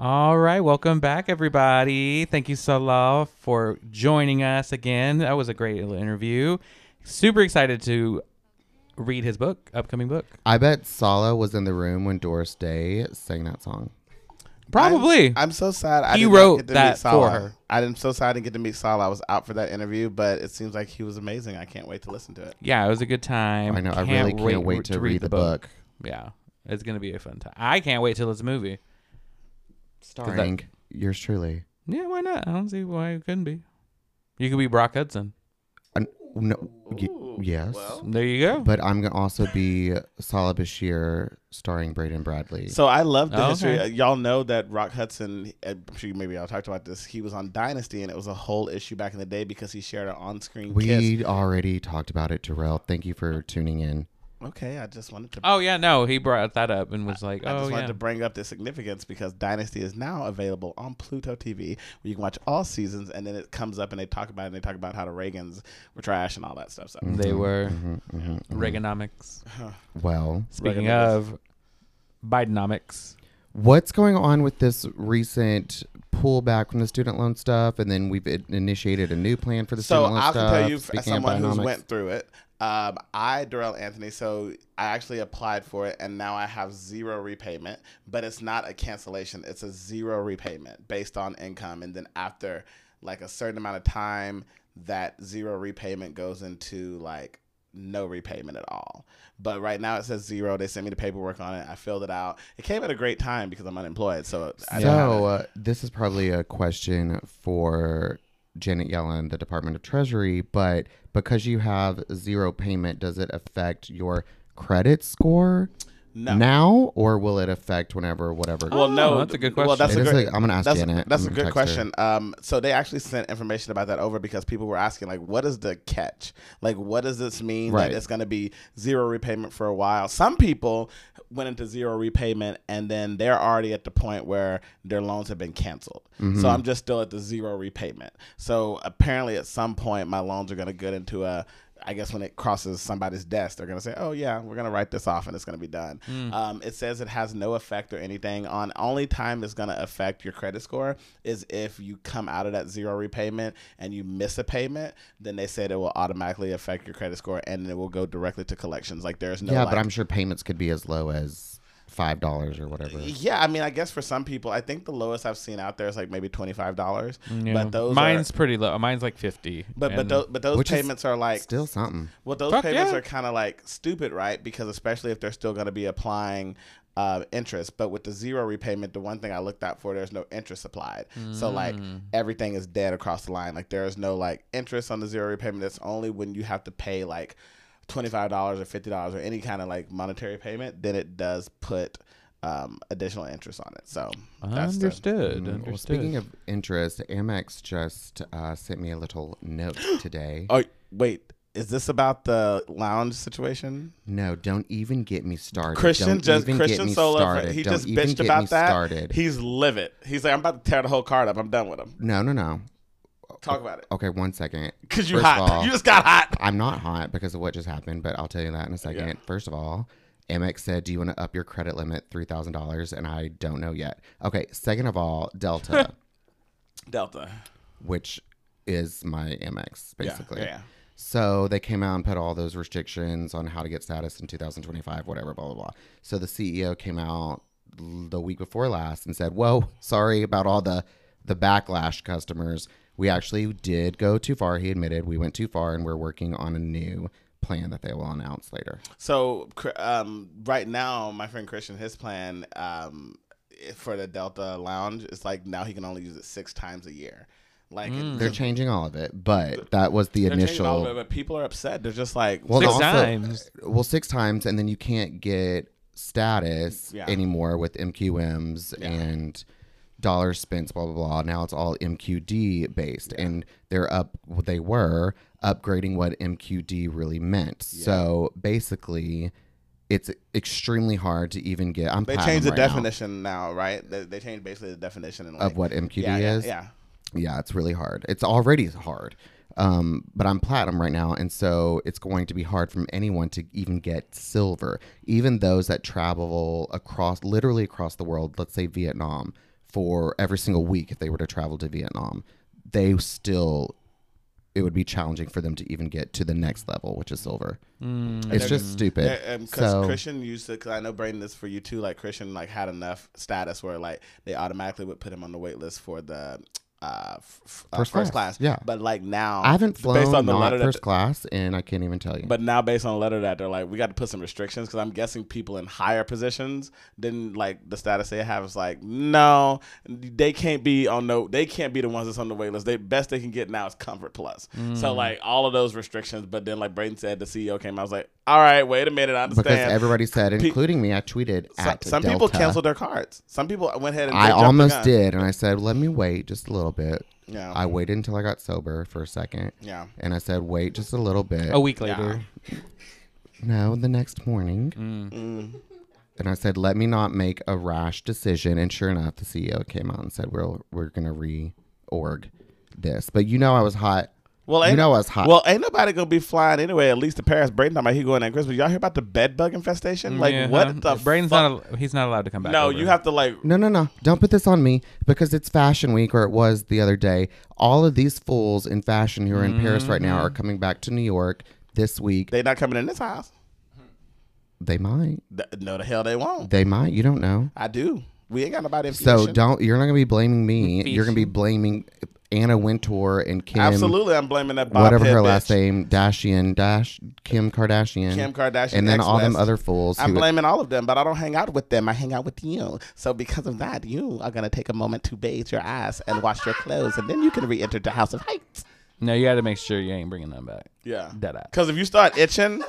All right, welcome back, everybody. Thank you, Salah, for joining us again. That was a great little interview. Super excited to read his book, upcoming book. I bet Salah was in the room when Doris Day sang that song. Probably. I'm, I'm so sad. I He did not wrote get to that meet Salah. for her. I'm so sad I didn't get to meet Salah. I was out for that interview, but it seems like he was amazing. I can't wait to listen to it. yeah, it was a good time. I know. I really can't wait to, read, the book. Yeah, it's gonna be a fun time. I can't wait till it's a movie. Starring yours truly. Yeah, why not? I don't see why it couldn't be. You could be Brock Hudson. Uh, no, y- yes. There you go. But I'm going to also be Salah Bachir starring Braden Bradley. So I love the Oh, history. okay. Uh, Y'all know that Rock Hudson. uh, I'm sure maybe y'all talked about this. He was on Dynasty, and it was a whole issue back in the day because he shared an on-screen kiss. we already talked about it, Terrell. Thank you for tuning in. Okay, I just wanted to. oh yeah, no, he brought that up and was like, I just oh wanted yeah. to bring up the significance because Dynasty is now available on Pluto TV, where you can watch all seasons, and then it comes up and they talk about it. and They talk about how the Reagans were trash and all that stuff. So They mm-hmm, were Mm-hmm, mm-hmm, mm-hmm. Reaganomics. Well, Speaking Reaganomics. of Bidenomics, what's going on with this recent pullback from the student loan stuff? And then we've initiated a new plan for the So student loan stuff? So I can tell you, as Speaking of someone who's Bidenomics. went through it, um, I, Darrell Anthony, so I actually applied for it, and now I have zero repayment. But it's not a cancellation; it's a zero repayment based on income, and then after like a certain amount of time, that zero repayment goes into like no repayment at all. But right now it says zero. They sent me the paperwork on it. I filled it out. It came at a great time because I'm unemployed. So I don't have So uh, this is probably a question for Janet Yellen, the Department of Treasury, but because you have zero payment, does it affect your credit score no. now, or will it affect whenever whatever? Well, no, Oh, that's a good question. Well, question. that's It a is great, a- I'm gonna ask that's, Janet. That's I'm a gonna good text her. question. Um, so they actually sent information about that over because people were asking, like, what is the catch? Like, what does this mean Right. that it's going to be zero repayment for a while? Some people went into zero repayment and then they're already at the point where their loans have been canceled. Mm-hmm. So I'm just still at the zero repayment. So apparently, at some point, my loans are going to get into a I guess when it crosses somebody's desk, they're gonna say, "Oh yeah, we're gonna write this off and it's gonna be done." Um, it says it has no effect or anything. On only time it's gonna affect your credit score is if you come out of that zero repayment and you miss a payment. Then they said it will automatically affect your credit score and it will go directly to collections. Like there's no yeah, like, but I'm sure payments could be as low as five dollars or whatever. yeah, I mean, I guess for some people, I think the lowest I've seen out there is like maybe twenty five dollars. Yeah. But those mine's are, pretty low. Mine's like fifty. but but those, but those payments are like Still something. Well, those Fuck payments yeah. are kind of like stupid, right? Because especially if they're still going to be applying uh, interest. But with the zero repayment, the one thing I looked out for, there's no interest applied. So like Mm. everything is dead across the line. Like there is no like interest on the zero repayment. It's only when you have to pay like twenty five dollars or fifty dollars or any kind of like monetary payment, then it does put um, additional interest on it. So that's the- understood. Mm, understood. Well, speaking of interest, Amex just uh, sent me a little note today. oh wait, is this about the lounge situation? No, don't even get me started. Christian don't just even get Christian me Solo. started. He Don't just bitched about that. Started. He's livid. He's like, I'm about to tear the whole card up. I'm done with him. no, no, no. Talk about it. Okay, one second. Cause you First hot. all- you just got hot. I'm not hot because of what just happened, but I'll tell you that in a second. Yeah. First of all, Amex said, "Do you want to up your credit limit three thousand dollars?" And I don't know yet. Okay. Second of all, Delta. Delta. which is my Amex basically. Yeah, yeah. So they came out and put all those restrictions on how to get status in 2025, whatever, blah blah blah. So the CEO came out the week before last and said, "Whoa, sorry about all the the backlash, customers. We actually did go too far. He admitted we went too far, and we're working on a new plan that they will announce later." So um, right now, my friend Christian, his plan um, for the Delta Lounge is like now he can only use it six times a year. Like They're changing all of it, but that was the they're changing all of initial. it, but people are upset. They're just like, Well, Six also- times. Well, six times, and then you can't get status Yeah. anymore with MQMs Yeah. and dollars spent, blah blah blah. Now it's all MQD based, and they're up. They were upgrading what MQD really meant. So basically, it's extremely hard to even get. I'm they changed the right definition now, right? They, they changed basically the definition like, of what MQD yeah, yeah, is. yeah. Yeah, it's really hard. It's already hard. Um, but I'm platinum right now, and so it's going to be hard from anyone to even get silver. Even those that travel across, literally across the world, let's say Vietnam, for every single week, if they were to travel to Vietnam, they still, it would be challenging for them to even get to the next level, which is silver. Mm. it's just stupid. Because so Christian used to, because I know Brayden this for you too. Like Christian, like had enough status where like they automatically would put him on the wait list for the uh, f- uh, First first, class, class. yeah. But like now, I haven't based flown on the letter that first class, and I can't even tell you. But now, based on the letter that they're like, we got to put some restrictions because I'm guessing people in higher positions didn't like the status they have is like, no, they can't be on no, they can't be the ones that's on the wait list. They best they can get now is Comfort Plus. So like all of those restrictions. But then like Braden said, the CEO came. I was like, all right, wait a minute, I understand. because everybody said, Pe- including me, I tweeted some, at some people canceled their cards. Some people went ahead and I they jumped the almost did, and I said, "Let me wait just a little bit." Yeah, I waited until I got sober for a second, yeah. and I said, "Wait just a little bit." A week later. no, the next morning, Mm. and I said, "Let me not make a rash decision." And sure enough, the CEO came out and said, "We're we're gonna reorg this." But you know, I was hot. Well, You ain't, know I was hot. Well, ain't nobody gonna be flying anyway. At least to Paris. Braden talking about he going at Christmas. Y'all hear about the bed bug infestation? Like Yeah, what huh? the? Braden's fuck? not. He's not allowed to come back. No, over. you have to like. No, no, no! Don't put this on me because it's Fashion Week, or it was the other day. All of these fools in fashion who are in Paris right now Mm-hmm. are coming back to New York this week. They not coming in this house. They might. Th- No, the hell they won't. They might. You don't know. I do. We ain't got nobody. So don't. You're not gonna be blaming me. You're gonna be blaming Anna Wintour and Kim. Absolutely, I'm blaming that Bob Whatever Pitt her bitch. last name, Dashian Dash Kim Kardashian. Kim Kardashian, and then all them other fools. I'm who, blaming all of them, but I don't hang out with them. I hang out with you. So because of that, you are gonna take a moment to bathe your ass and wash your clothes, and then you can re-enter the House of Heights. No, you got to make sure you ain't bringing them back. Yeah. Dead eye. Because if you start itching,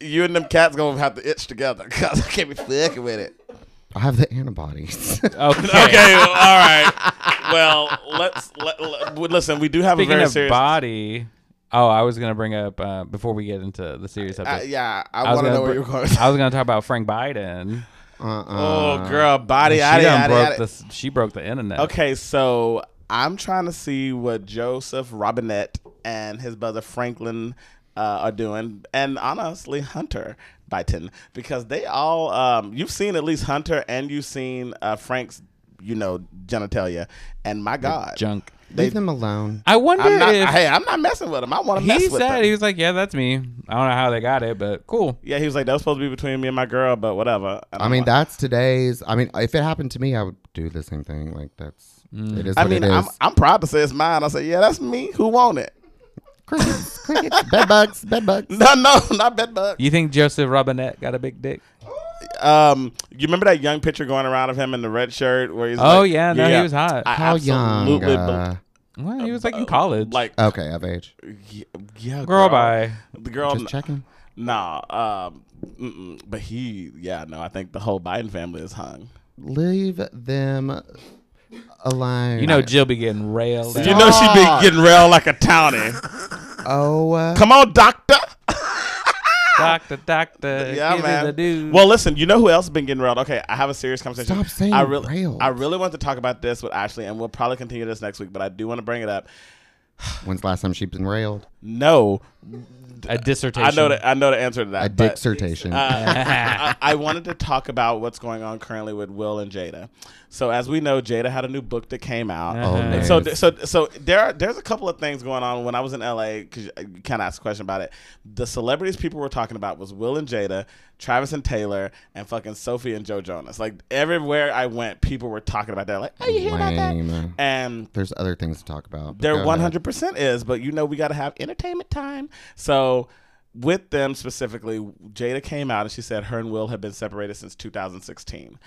you and them cats gonna have to itch together. Cause I can't be fucking with it. I have the antibodies. Okay. Okay, well, all right. Well, let's let, let- listen. We do have Speaking a very of serious. body, oh, I was gonna bring up uh, before we get into the serious Uh, subject. yeah, I, I was want to gonna know where br- you're going. I was gonna talk about Frank Biden. uh-uh. oh, girl, body she out done of broke the s- she broke the internet. Okay, so I'm trying to see what Joseph Robinette and his brother Franklin uh, are doing, and honestly, Hunter Biden, because they all um, you've seen at least Hunter and you've seen uh, Frank's, you know, genitalia, and my God, Junk. they. Leave them alone. I wonder I'm not. if Hey, I'm not messing with him. I want to mess he with said them. he said he was like, yeah, that's me. I don't know how they got it, but cool. yeah, he was like that was supposed to be between me and my girl, but whatever. I I'm mean, like- that's today's. I mean, if it happened to me, I would do the same thing. Like that's. Mm. It is I mean, it is. I'm, I'm proud to say it's mine. I say, yeah, that's me. Who want it? crickets, crickets, bed bugs, bed bugs. No, no, not bed bug. You think Joseph Robinette got a big dick? Um, you remember that young picture going around of him in the red shirt where he's Oh like, yeah, no, he was hot. I How young? absolutely Uh, well, he was like in college. like okay, of age. yeah, yeah, girl, bye. The girl, Just checking. nah, um, mm-mm, but he, yeah, no, I think the whole Biden family is hung. Leave them alone. You know Jill be getting railed. You out. know she be getting railed like a townie. Oh, uh, Come on, doctor. Doctor, doctor, Yeah, give man. the dude. Well, listen, you know who else has been getting railed? Okay, I have a serious conversation. Stop saying I really, railed. I really want to talk about this with Ashley, and we'll probably continue this next week. But I do want to bring it up. when's the last time she's been railed? No. A dissertation. I know the, I know the answer to that. A but, dissertation. uh, I, I wanted to talk about what's going on currently with Will and Jada. So as we know, Jada had a new book that came out. oh, Uh-huh. Nice. so, so, so there are there's a couple of things going on. When I was in LA, because you kind of asked a question about it, the celebrities people were talking about was Will and Jada, Travis and Taylor, and fucking Sophie and Joe Jonas. Like everywhere I went, people were talking about that. Like, oh, you hear about that? And There's other things to talk about. but there 100% is, but you know we got to have entertainment time. So with them specifically, Jada came out and she said her and Will have been separated since 2016.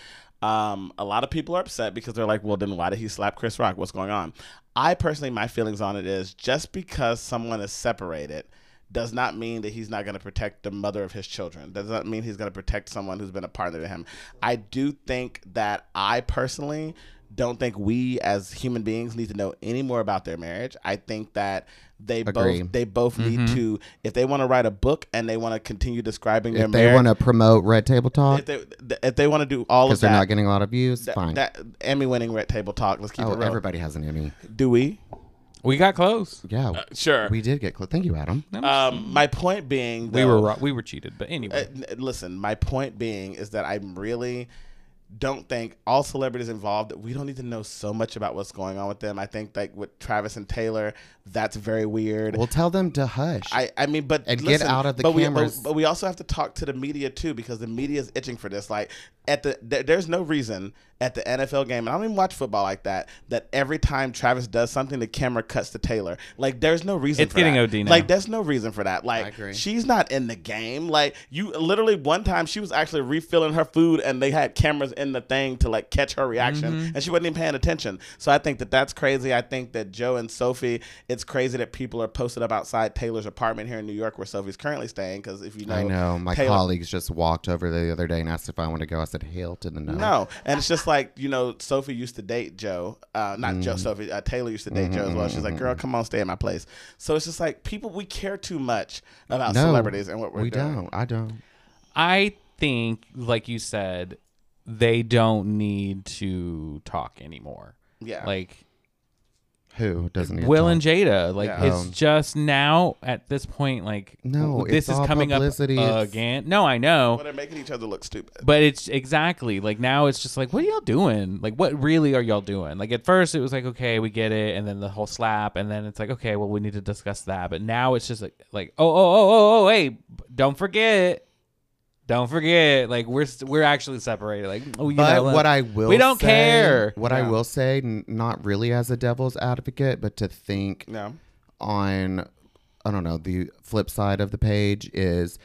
Um, a lot of people are upset because they're like, well, then why did he slap Chris Rock? What's going on? I personally, my feelings on it is just because someone is separated does not mean that he's not going to protect the mother of his children. Does not mean he's going to protect someone who's been a partner to him. I do think that I personally don't think we as human beings need to know any more about their marriage. I think that they Agree. both they both need to if they want to write a book and they want to continue describing their If they want to promote Red Table Talk, if they if they want to do all of that. because they're not getting a lot of views, that, fine. that Emmy winning Red Table Talk. Let's keep oh, it real. everybody has an Emmy. Do we? We got close. Yeah, Sure. we did get close. Thank you, Adam. um, my point being, we were we were cheated, but anyway. Uh, listen, my point being is that I'm really don't think all celebrities involved. We don't need to know so much about what's going on with them. I think like with Travis and Taylor, that's very weird. We'll tell them to hush. I, I mean, but And get out of the but we- cameras. but, but we also have to talk to the media too because the media is itching for this. Like at the there, there's no reason at the NFL game, and I don't even watch football like that. That every time Travis does something, the camera cuts to Taylor. Like there's no reason. It's for getting that. OD now. Like there's no reason for that. Like she's not in the game. Like you literally one time she was actually refilling her food, and they had cameras in the thing to like catch her reaction, Mm-hmm. and she wasn't even paying attention. So I think that that's crazy. I think that Joe and Sophie, it's crazy that people are posted up outside Taylor's apartment here in New York, where Sophie's currently staying. Because if you know, I know. My Taylor- colleagues just walked over the other day and asked if I want to go. I said, "Hail to the no." No, and it's just like you know, Sophie used to date Joe, uh, not Mm-hmm. Joe. Sophie uh, Taylor used to date Joe as well. She's like, "Girl, come on, stay at my place." So it's just like people we care too much about No, celebrities and what we're we doing. don't. I don't. I think, like you said, they don't need to talk anymore. Yeah, Like Who doesn't need Will to and? Jada, like Yeah. it's Um, just now at this point, like No, this it's is all coming publicity, up it's- again. No, I know, well, they're making each other look stupid. but it's exactly like now it's just like, what are y'all doing? Like, what really are y'all doing? Like at first it was like, okay, we get it, and then the whole slap, and then it's like, okay, well we need to discuss that, but now it's just like, like oh, oh, oh, oh, oh, hey, don't forget. Don't forget, like we're st- we're actually separated. Like, oh, you But know, what I will we don't say- care. What I will say, n- not really as a devil's advocate, but to think No, on I don't know, the flip side of the page is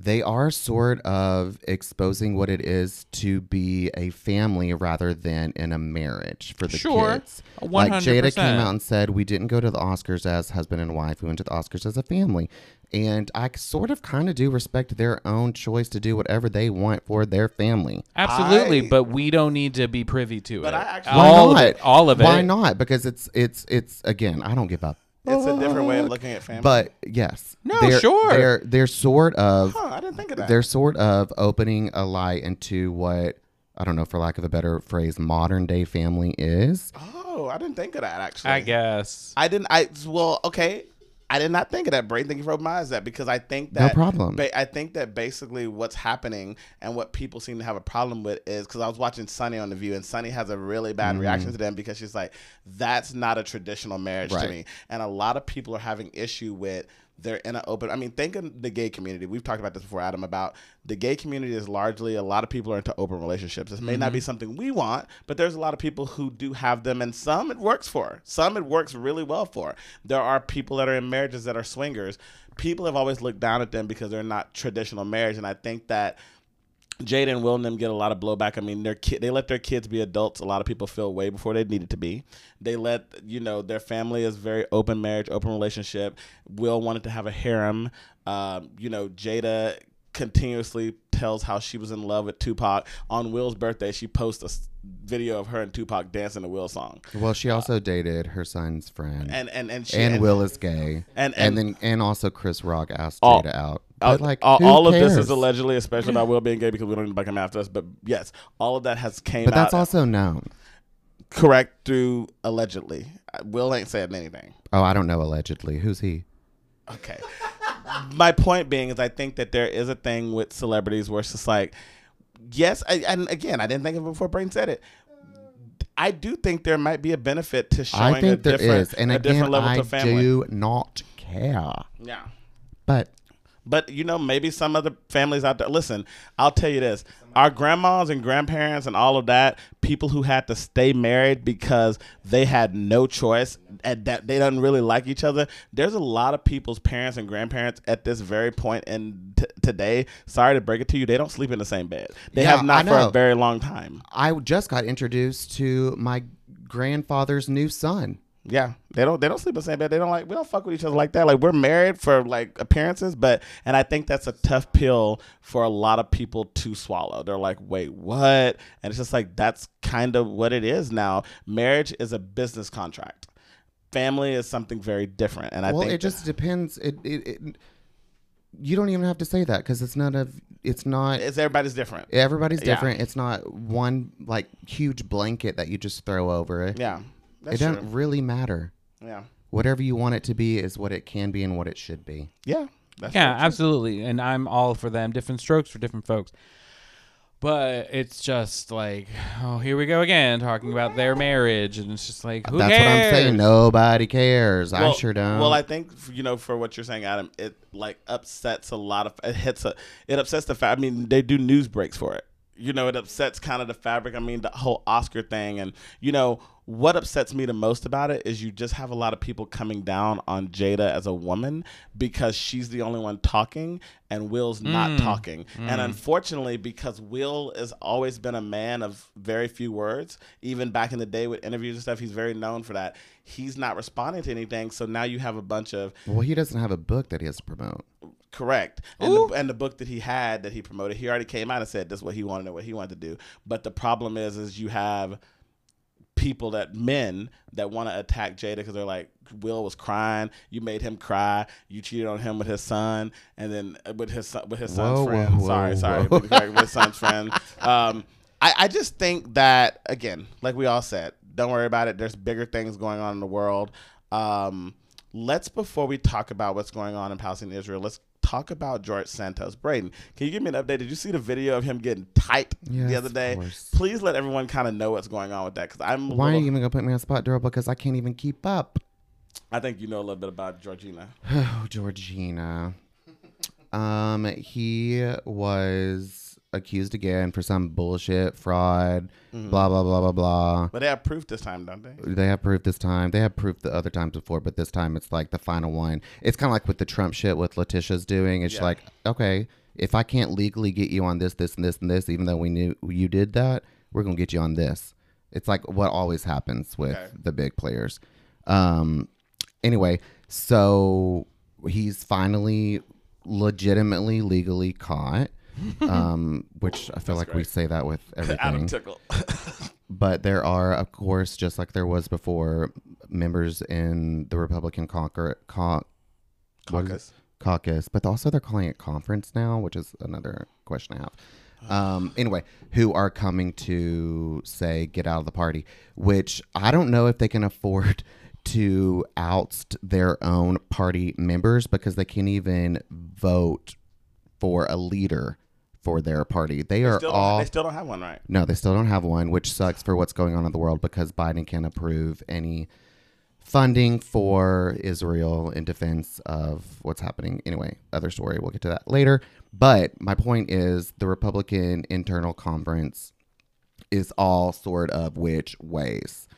they are sort of exposing what it is to be a family rather than in a marriage for the Sure. kids. Like Jada 100%. came out and said, We didn't go to the Oscars as husband and wife, we went to the Oscars as a family. And I sort of kind of do respect their own choice to do whatever they want for their family. Absolutely, I- but we don't need to be privy to But it. I actually- Why all not? of it, all of it. Why not? Because it's it's it's again, I don't give up. It's a different way of mm-hmm. looking at family. But yes, No, they're, sure. They're they're sort of huh, I didn't think of that. they're sort of opening a light into what I don't know, for lack of a better phrase, modern day family is. oh, I didn't think of that actually. I guess. I didn't. I well, okay. I did not think of that, Brain. Thank you for opening my eyes that because I think that No problem. ba- I think that basically what's happening and what people seem to have a problem with is because I was watching Sunny on the View and Sunny has a really bad Mm-hmm. reaction to them because she's like, "That's not a traditional marriage to me," and a lot of people are having issue with. They're in an open. I mean, think of the gay community. We've talked about this before, Adam. About the gay community is largely a lot of people are into open relationships. This may not be mm-hmm. something we want, but there's a lot of people who do have them, and some it works for. Some it works really well for. There are people that are in marriages that are swingers. People have always looked down at them because they're not traditional marriage, and I think that Jada and Will and them get a lot of blowback. I mean, their ki- they let their kids be adults. A lot of people feel way before they needed to be. They let you know their family is very open marriage, open relationship. Will wanted to have a harem. Um, you know, Jada continuously tells how she was in love with Tupac. On Will's birthday, she posts a video of her and Tupac dancing a Will song. Well, she also dated her son's friend. And and and she and Will is gay. and- And, and- then and also Chris Rock asked All- Jada out. All, But like all, of this is allegedly, especially about Will being gay, because we don't need to come after us. But yes, all of that has came But out that's also known. correct through allegedly. Uh, Will ain't said anything. Oh, I don't know allegedly. Who's he? Okay. My point being is, I think that there is a thing with celebrities where it's just like, yes, I, and again, I didn't think of it before Brain said it. I do think there might be a benefit to showing I think a there different, is, and a again, different level I to family. do not care. Yeah. But But you know, maybe some other families out there. Listen, I'll tell you this: our grandmas and grandparents and all of that, people who had to stay married because they had no choice and that they don't really like each other. There's a lot of people's parents and grandparents at this very point in t- today. Sorry to break it to you, they don't sleep in the same bed. They Yeah, have not for a very long time. I just got introduced to my grandfather's new son. Yeah, they don't they don't sleep in the same bed. They don't like we don't fuck with each other like that. Like we're married for like appearances, but and I think that's a tough pill for a lot of people to swallow. They're like, wait, what? And it's just like that's kind of what it is now. Marriage is a business contract. Family is something very different. And I well, think it just depends. It, it, it you don't even have to say that because it's not a. It's not. it's everybody's different. Everybody's Yeah. different. It's not one like huge blanket that you just throw over it. Yeah, it doesn't true. really matter. Yeah, Whatever you want it to be is what it can be and what it should be. yeah, that's yeah, absolutely. And I'm all for them. Different strokes for different folks. But it's just like, oh, here we go again, talking about their marriage, and it's just like, who That's cares? what I'm saying. Nobody cares. I Well- sure don't. Well, I think you know for what you're saying, Adam, it like upsets a lot of it hits a it upsets the fact. I mean, they do news breaks for it. You know, it upsets kind of the fabric. I mean, the whole Oscar thing, and you know what upsets me the most about it is you just have a lot of people coming down on Jada as a woman because she's the only one talking and Will's not mm. talking. And mm. unfortunately, because Will has always been a man of very few words, even back in the day with interviews and stuff, he's very known for that. He's not responding to anything. So now you have a bunch of well, he doesn't have a book that he has to promote. Correct. And the, and the book that he had that he promoted, he already came out and said this is what he wanted and what he wanted to do. But the problem is, is you have people that men that want to attack Jada because they're like Will was crying, you made him cry, you cheated on him with his son, and then uh, with his son, with his son's Whoa, friend. whoa, sorry, whoa, sorry, whoa. with, with his son's friend. Um, I, I just think that again, like we all said, don't worry about it. There's bigger things going on in the world. Um, let's before we talk about what's going on in Palestine, and Israel, let's talk about George Santos. Braden, can you give me an update? Did you see the video of him getting tight Yes, the other day? Please let everyone kind of know what's going on with that because I'm. Why are you even gonna put me on spot, Daryl? Because I can't even keep up. I think you know a little bit about Georgina. Oh, Georgina. Um, he was accused again for some bullshit, fraud, Mm-hmm. blah blah blah blah blah. But they have proof this time, don't they? They have proof this time. They have proof the other times before, but this time it's like the final one. It's kind of like with the Trump shit with Letitia's doing. It's Yeah. like, okay, if I can't legally get you on this, this, and this, and this, even though we knew you did that, we're gonna get you on this. It's like what always happens with Okay. the big players. Um, anyway, so he's finally legitimately legally caught. um, which I feel like we great. say that with everything Adam Tickle. but there are, of course, just like there was before, members in the Republican conquer, what is? Caucus. caucus, but also they're calling it conference now, which is another question I have. Um, anyway, who are coming to say get out of the party, which I don't know if they can afford to oust their own party members because they can't even vote for a leader for their party. They are Still all they still don't have one, right? no, they still don't have one, which sucks for what's going on in the world because Biden can't approve any funding for Israel in defense of what's happening. Anyway, other story. We'll get to that later. But my point is the Republican internal conference is all sort of which ways.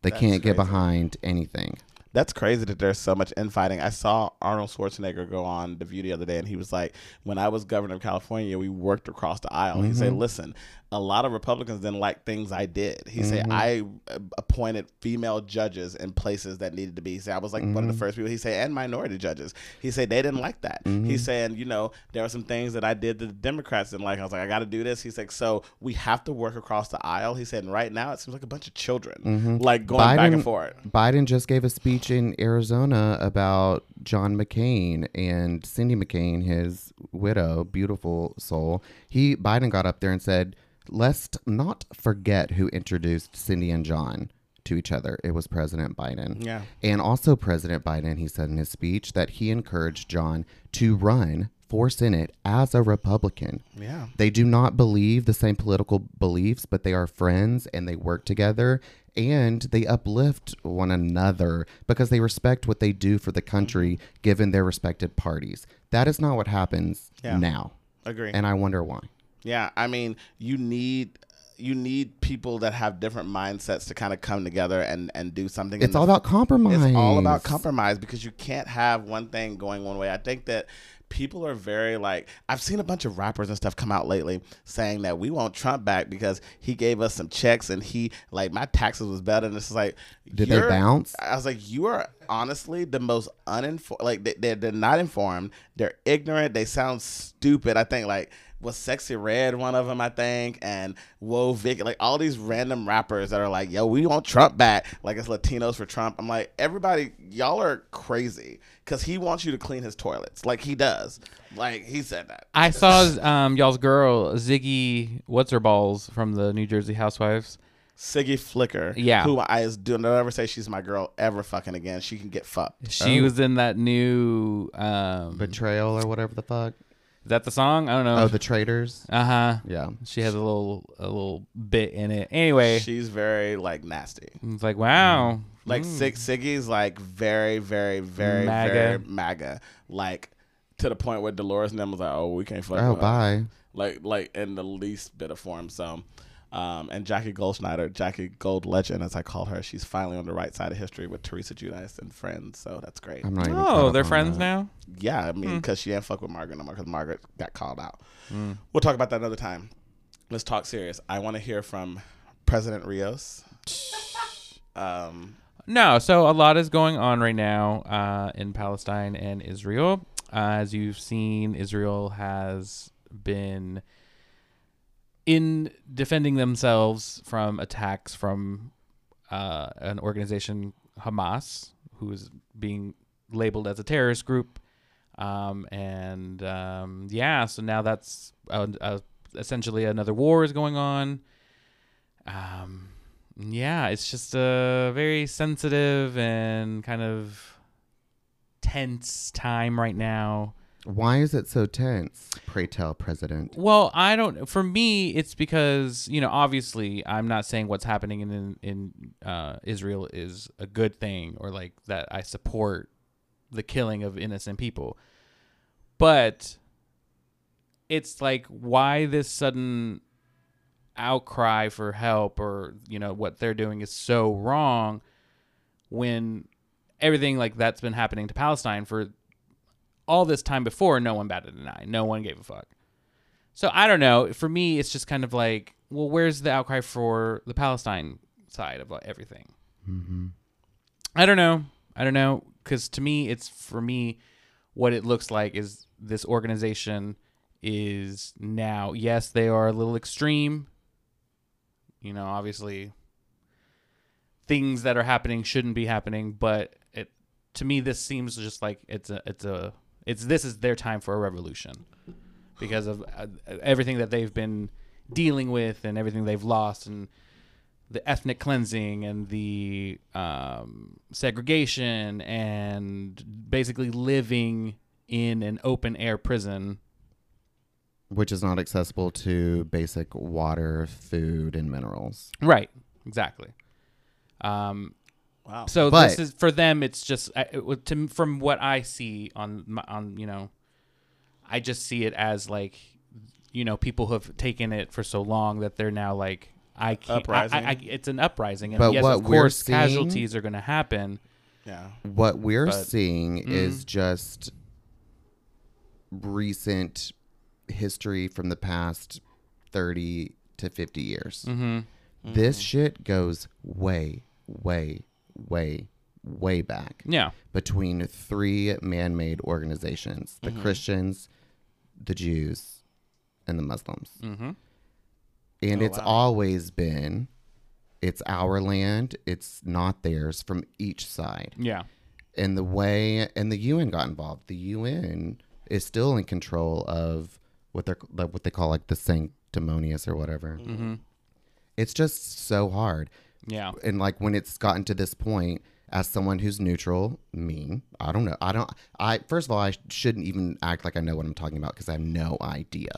They That's can't get behind anything. That's crazy that there's so much infighting. I saw Arnold Schwarzenegger go on The View the other day, and he was like, "When I was governor of California, we worked across the aisle." He Mm-hmm. said, "Listen, a lot of Republicans didn't like things I did." He said, Mm-hmm. "I uh, appointed female judges in places that needed to be." He said, "I was like one of Mm-hmm. the first people." He said, "And minority judges." He said they didn't like that. Mm-hmm. He's saying, you know, there are some things that I did that the Democrats didn't like. I was like, I got to do this. He's like, so we have to work across the aisle. He said, and right now it seems like a bunch of children, like going back and forth. Biden just gave a speech in Arizona about John McCain and Cindy McCain, his widow, beautiful soul. He Biden got up there and said, "Let's not forget who introduced Cindy and John." to each other. It was President Biden. Yeah. And also, President Biden, he said in his speech that he encouraged John to run for Senate as a Republican. Yeah. They do not believe the same political beliefs, but they are friends and they work together and they uplift one another because they respect what they do for the country given their respected parties. That is not what happens Yeah. now. Agree. And I wonder why. Yeah, I mean, you need you need people that have different mindsets to kind of come together and and do something. It's all about compromise. It's all about compromise because you can't have one thing going one way. I think that people are very like I've seen a bunch of rappers and stuff come out lately saying that we want Trump back because he gave us some checks and he like my taxes was better and it's like Did they bounce? I was like, you are honestly the most uninformed. Like they, they're, they're not informed. They're ignorant. They sound stupid. I think like was Sexyy Red one of them. I think and Whoa Vic. Like all these random rappers that are like, yo, we want Trump back. Like it's Latinos for Trump. I'm like, everybody, y'all are crazy because he wants you to clean his toilets. Like he does. Like he said that. I saw um, y'all's girl Ziggy what's her balls from the New Jersey Housewives. Siggy Flicker. Yeah. Who I is do don't ever say she's my girl ever fucking again. She can get fucked. She was in that new. Um, Betrayal or whatever the fuck. Is that the song? I don't know. Oh, the traitors. uh huh. Yeah. She has a little a little bit in it. Anyway, She's very like nasty. it's like wow. Like Mm. Sig Siggy's like very, very, very, MAGA. very MAGA. Like to the point where Dolores and them was like, "Oh, we can't fuck." Oh, with her. bye. Like, like in the least bit of form. So, um, and Jackie Goldschneider, Jackie Gold Legend, as I call her, she's finally on the right side of history with Teresa Giudice and friends. So that's great. I'm not even. Oh, they're friends that. now. Yeah, I Hmm. mean, because she didn't fuck with Margaret no more because Margaret got called out. We'll talk about that another time. Let's talk serious. I want to hear from President Rios. Um, No, so a lot is going on right now uh, in Palestine and Israel. Uh, as you've seen, Israel has been in defending themselves from attacks from uh, an organization, Hamas, who is being labeled as a terrorist group. Um, and um, yeah, so now that's uh, uh, essentially another war is going on. Um, yeah, it's just a very sensitive and kind of tense time right now. Why is it so tense? Pray tell, President. Well, I don't. For me, it's because you know, obviously, I'm not saying what's happening in in uh, Israel is a good thing or like that. I support the killing of innocent people, but it's like why this sudden outcry for help or you know what they're doing is so wrong when everything like that's been happening to Palestine for all this time before no one batted an eye no one gave a fuck so I don't know. For me, it's just kind of like, well, where's the outcry for the Palestine side of everything? Mm-hmm. I don't know. I don't know because to me, it's for me, what it looks like is this organization is now. Yes, they are a little extreme. You know, obviously, things that are happening shouldn't be happening, but it to me, this seems just like it's a it's a it's this is their time for a revolution because of uh, everything that they've been dealing with and everything they've lost and the ethnic cleansing and the um, segregation and basically living in an open air prison. Which is not accessible to basic water, food, and minerals. Right. Exactly. Um, wow. so But- this is for them. It's just I- it, to, from what I see on my, on you know, I just see it as like, you know, people who have taken it for so long that they're now like I can't. I, Uprising. I, I, it's an uprising, and But yes, what of we're course, seeing- casualties are going to happen. yeah. What we're But- seeing Mm. is just recent history from the past 30 to 50 years. Mm-hmm. This shit goes way, way, way, way back Yeah. between three man made organizations the Christians, the Jews, and the Muslims. Mm-hmm. And Oh, it's wow. always been it's our land, it's not theirs from each side. Yeah. And the way and the UN got involved. The UN is still in control of what they're like what they call like the sanctimonious or whatever. Mm-hmm. It's just so hard. Yeah. and like when it's gotten to this point as someone who's neutral me i don't know i don't i first of all i shouldn't even act like i know what i'm talking about because i have no idea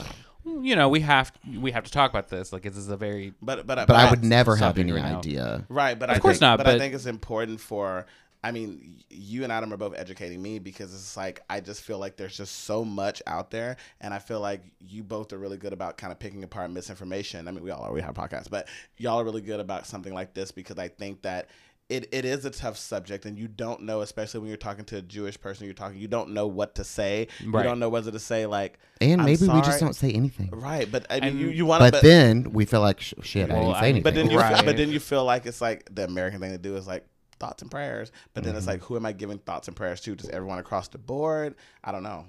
You know, we have we have to talk about this. Like, this is a very But but but i would never have any right now. idea Right, but Of I course think, not, But, I think it's important for. I mean, you and Adam are both educating me because it's like I just feel like there's just so much out there, and I feel like you both are really good about kind of picking apart misinformation. I mean, we all are. We have podcasts, but y'all are really good about something like this because I think that. It, it is a tough subject, and you don't know, especially when you're talking to a Jewish person. You're talking, you don't know what to say. You don't know whether to say like, and "I'm maybe we just don't say anything Right, but I mean, And- you, you want to, but, then we feel like sh- shit i didn't say anything But then you, Right. feel, but then you feel like it's like the American thing to do is like thoughts and prayers. But then it's Mm-hmm. like, who am I giving thoughts and prayers to? Just everyone across the board? I don't know.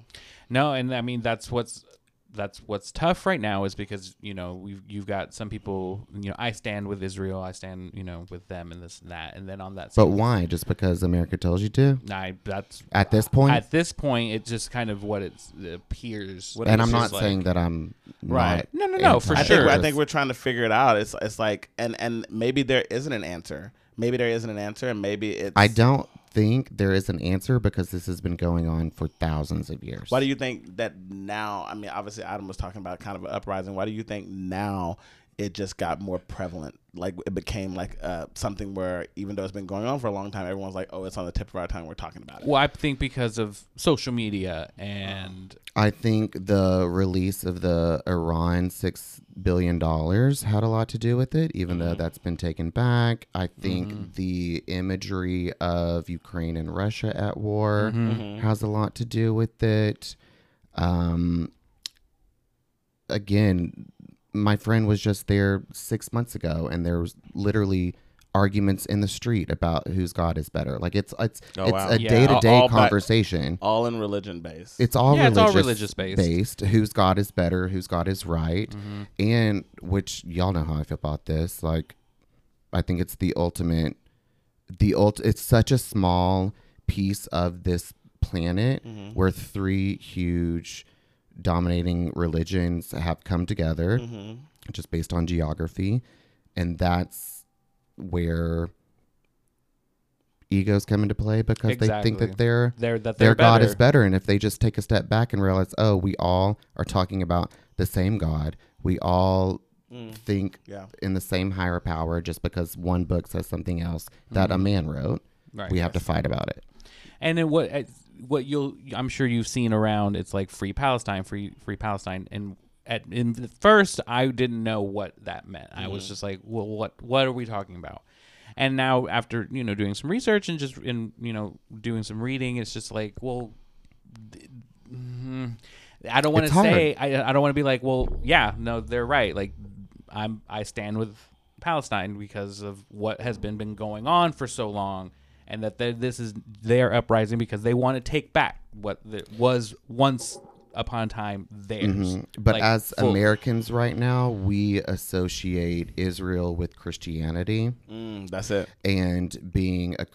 No, and I mean that's what's that's what's tough right now is because you know we've you've got some people you know I stand with Israel, I stand you know with them and this and that, and then on that. but why just because america tells you to I that's at this point at this point it's just kind of what it's, it appears. What and it's i'm not like- saying that i'm Right. not No, no, no, for I sure. think I think we're trying to figure it out. It's it's like, and and maybe there isn't an answer. Maybe there isn't an answer, and maybe it's. i don't think there is an answer because this has been going on for thousands of years Why do you think that now? I mean, obviously, Adam was talking about kind of an uprising. Why do you think now it just got more prevalent? Like it became like uh, something where even though it's been going on for a long time, everyone's like, "Oh, it's on the tip of our tongue. We're talking about it." Well, I think because of social media and I think the release of the Iran six billion dollars had a lot to do with it, even though that's been taken back. I think the imagery of Ukraine and Russia at war has a lot to do with it. Um, again, my friend was just there six months ago, and there was literally arguments in the street about whose God is better. Like it's it's Oh, it's wow. a Yeah. day to All day back- conversation. All in religion based. It's all Yeah, it's religious, all religious-based. based. Whose God is better? Whose God is right? Mm-hmm. And which y'all know how I feel about this. Like, I think it's the ultimate. The ult. It's such a small piece of this planet Mm-hmm. where three huge dominating religions have come together, Mm-hmm. just based on geography, and that's where egos come into play because they think that they're they're that their they're God better. is better. And if they just take a step back and realize, oh, we all are talking about the same God, we all think Yeah. in the same higher power just because one book says something else that a man wrote, Right. we have to fight about it. And then what what you'll I'm sure you've seen around it's like free Palestine, free free Palestine and at in the first I didn't know what that meant. I was just like, well what what are we talking about? And now after, you know, doing some research and just in, you know, doing some reading, it's just like, well th- mhm. I don't want to say I, I don't want to be like, well, yeah, no, they're right. Like I'm I stand with Palestine because of what has been been going on for so long, and that this is their uprising because they want to take back what was once upon a time theirs. But Like, as full- Americans right now, we associate Israel with Christianity Mm, that's it. and being a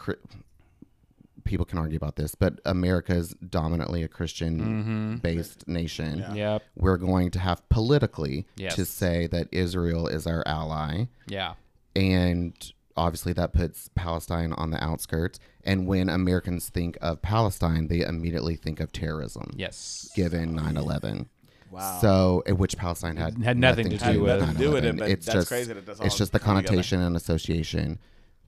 people can argue about this, but America is dominantly a Christian based nation. Yep. We're going to have politically Yes. to say that Israel is our ally. Yeah. and obviously that puts Palestine on the outskirts. And when Americans think of Palestine, they immediately think of terrorism, Yes. given 9/11. Wow. So, which Palestine had Had nothing to do with- Nothing to do with it, but it's that's just, crazy that that's all it's just the coming together. connotation and association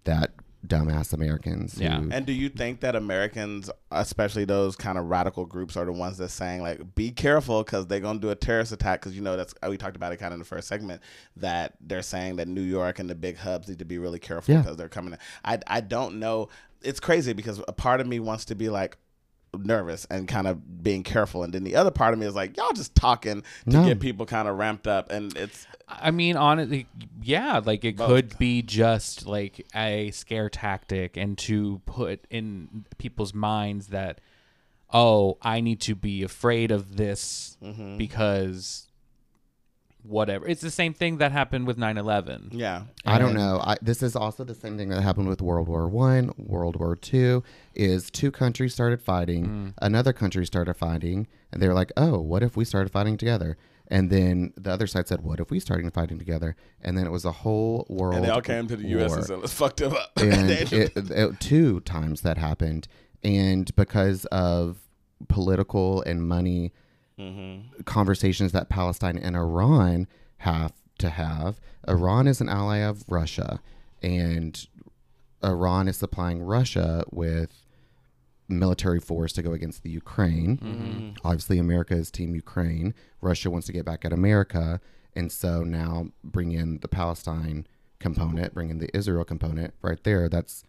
that dumbass Americans. Yeah. who- And do you think that Americans, especially those kind of radical groups, are the ones that's saying like, "Be careful because they're gonna do a terrorist attack"? Because you know that's uh, we talked about it kind of in the first segment that they're saying that New York and the big hubs need to be really careful Yeah. because they're coming. In. I I don't know. It's crazy because a part of me wants to be like nervous and kind of being careful and then the other part of me is like y'all just talking to No. get people kind of ramped up and it's I mean, honestly, yeah, like it Both. could be just like a scare tactic and to put in people's minds that, oh, I need to be afraid of this Mm-hmm. because whatever. It's the same thing that happened with 9 11. yeah I don't know. I, this is also the same thing that happened with World War One, World War Two. Is two countries started fighting, mm. another country started fighting, and they were like, "Oh, what if we started fighting together?" And then the other side said, "What if we started fighting together?" And then it was a whole world. And they all came to the U.S. and said, "Let's fuck them up." and it, it- two times that happened, and because of political and money Mm-hmm. conversations that Palestine and Iran have to have, Iran is an ally of Russia, and Iran is supplying Russia with military force to go against the Ukraine. Mm-hmm. Obviously, America is Team Ukraine. Russia wants to get back at America, and so now bring in the Palestine component, bring in the Israel component right there. That's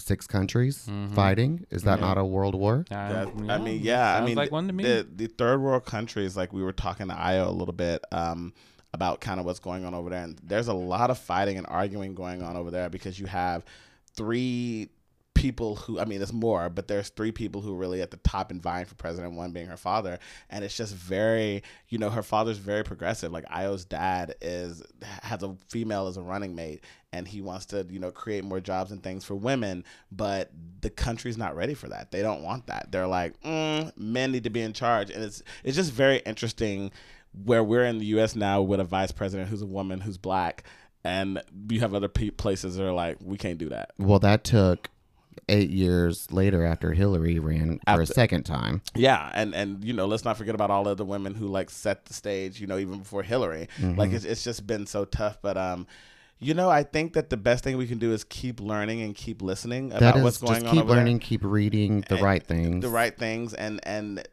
six countries fighting. Is that not a world war? That- I mean, yeah. I mean, like one to me. The, the third world countries, like we were talking to Io a little bit um, about kind of what's going on over there, and there's a lot of fighting and arguing going on over there because you have three people who I mean there's more but there's three people who are really at the top and vying for president one being her father. And it's just very you know her father's very progressive. Like Io's dad is has a female as a running mate and he wants to you know create more jobs and things for women but the country's not ready for that. They don't want that. They're like mm, men need to be in charge. And it's it's just very interesting where we're in the US now with a vice president who's a woman who's black and you have other places that are like we can't do that. Well, that took eight years later after Hillary ran for a second time. Yeah, and and you know, let's not forget about all of the women who like set the stage. You know, even before Hillary, Mm-hmm. like it's it's just been so tough. But um, you know, I think that the best thing we can do is keep learning and keep listening about is what's going on keep over there. learning, keep reading the And right things. the right things, and and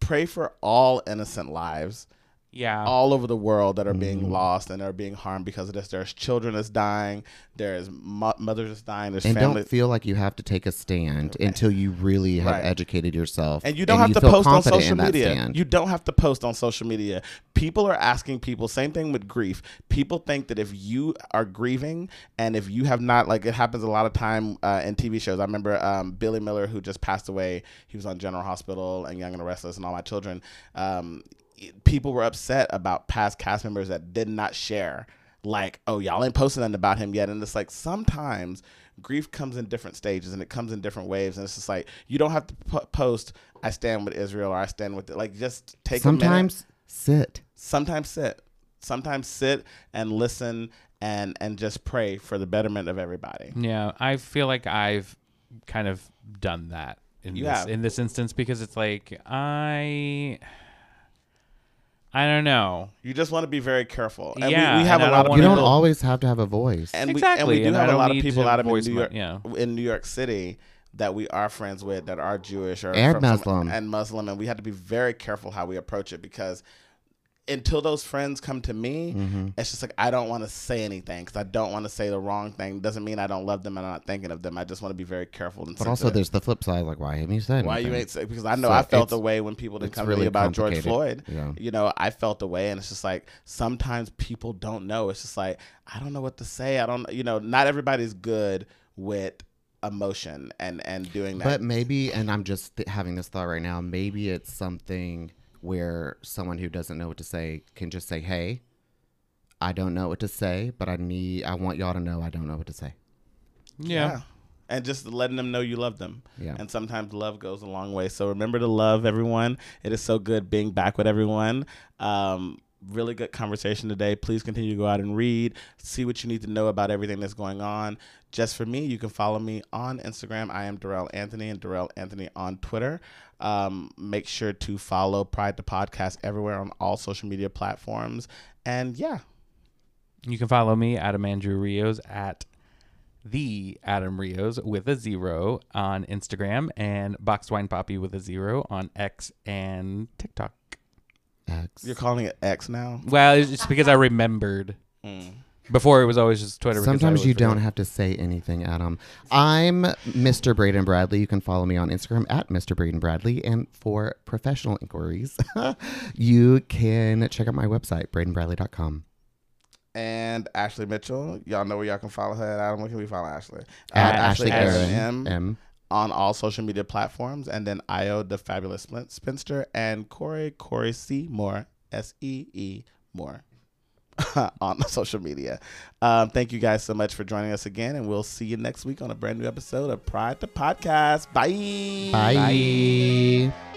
pray for all innocent lives yeah. all over the world that are Mm-hmm. being lost and are being harmed because of this. There's children that's dying. There's mo- mothers that's dying. There's and family. don't feel like you have to take a stand until you really have Right. educated yourself. And you don't have to post on social media. You don't have to post on social media. People are asking people, same thing with grief. People think that if you are grieving and if you have not, like it happens a lot of time uh, in TV shows. I remember um, Billy Miller, who just passed away, he was on General Hospital and Young and the Restless and All My Children. Um, people were upset about past cast members that did not share. Like oh y'all ain't posting nothing about him yet. And it's like sometimes grief comes in different stages and it comes in different waves. And it's just like you don't have to po- post i stand with israel or i stand with it. Like just take a minute. Sometimes sit. sometimes sit. Sometimes sit and listen and and just pray for the betterment of everybody. Yeah, I feel like I've kind of done that in You this have. in this instance because it's like I I don't know. you just want to be very careful and Yeah, we, we have and a I lot don't of You wanna- don't always have to have a voice. and we, Exactly, and we do and have a lot of people out of voice New my- York, yeah. in New York City that we are friends with that are Jewish or And from some- Muslim. and Muslim, and we have to be very careful how we approach it because until those friends come to me, Mm-hmm. it's just like I don't want to say anything because I don't want to say the wrong thing. Doesn't mean I don't love them and I'm not thinking of them. I just want to be very careful. And But also, there's the flip side. Like, why haven't you said why you ain't say because I know So I felt the way when people didn't come to me really about George. Floyd. Yeah. You know, I felt the way, and it's just like sometimes people don't know. It's just like I don't know what to say. I don't, you know, not everybody's good with emotion and and doing that. But maybe, and I'm just th- having this thought right now. Maybe it's something where someone who doesn't know what to say can just say, "Hey, I don't know what to say, but I need, I want y'all to know I don't know what to say." Yeah. And just letting them know you love them. Yeah. And sometimes love goes a long way. So remember to love everyone. It is so good being back with everyone. Um, really good conversation today. Please continue to go out and read, see what you need to know about everything that's going on. Just for me, you can follow me on Instagram. I am Darrell Anthony and Darrell Anthony on Twitter. Um, make sure to follow Pride the Podcast everywhere on all social media platforms. And yeah, You can follow me, Adam Andrew Rios, at the Adam Rios with a zero on Instagram and Boxed Wine Poppy with a zero on X and TikTok. X. you're calling it X now. Well, it's just because I remembered. Mm. Before it was always just Twitter. Sometimes always you don't have to say anything, Adam. I'm Mr. Braden Bradley. You can follow me on Instagram at Mr. Braden Bradley. And for professional inquiries, you can check out my website, bradenbradley.com. and Ashley Mitchell. Y'all know where y'all can follow her at. Adam, where can we follow Ashley? At Uh, Ashley Aaron Aaron M. M on all social media platforms, and then Io the Fabulous Spinster and Corey Corey C Moore S E E Moore on social media. Um, thank you guys so much for joining us again, and we'll see you next week on a brand new episode of Pride the Podcast. Bye. Bye. Bye.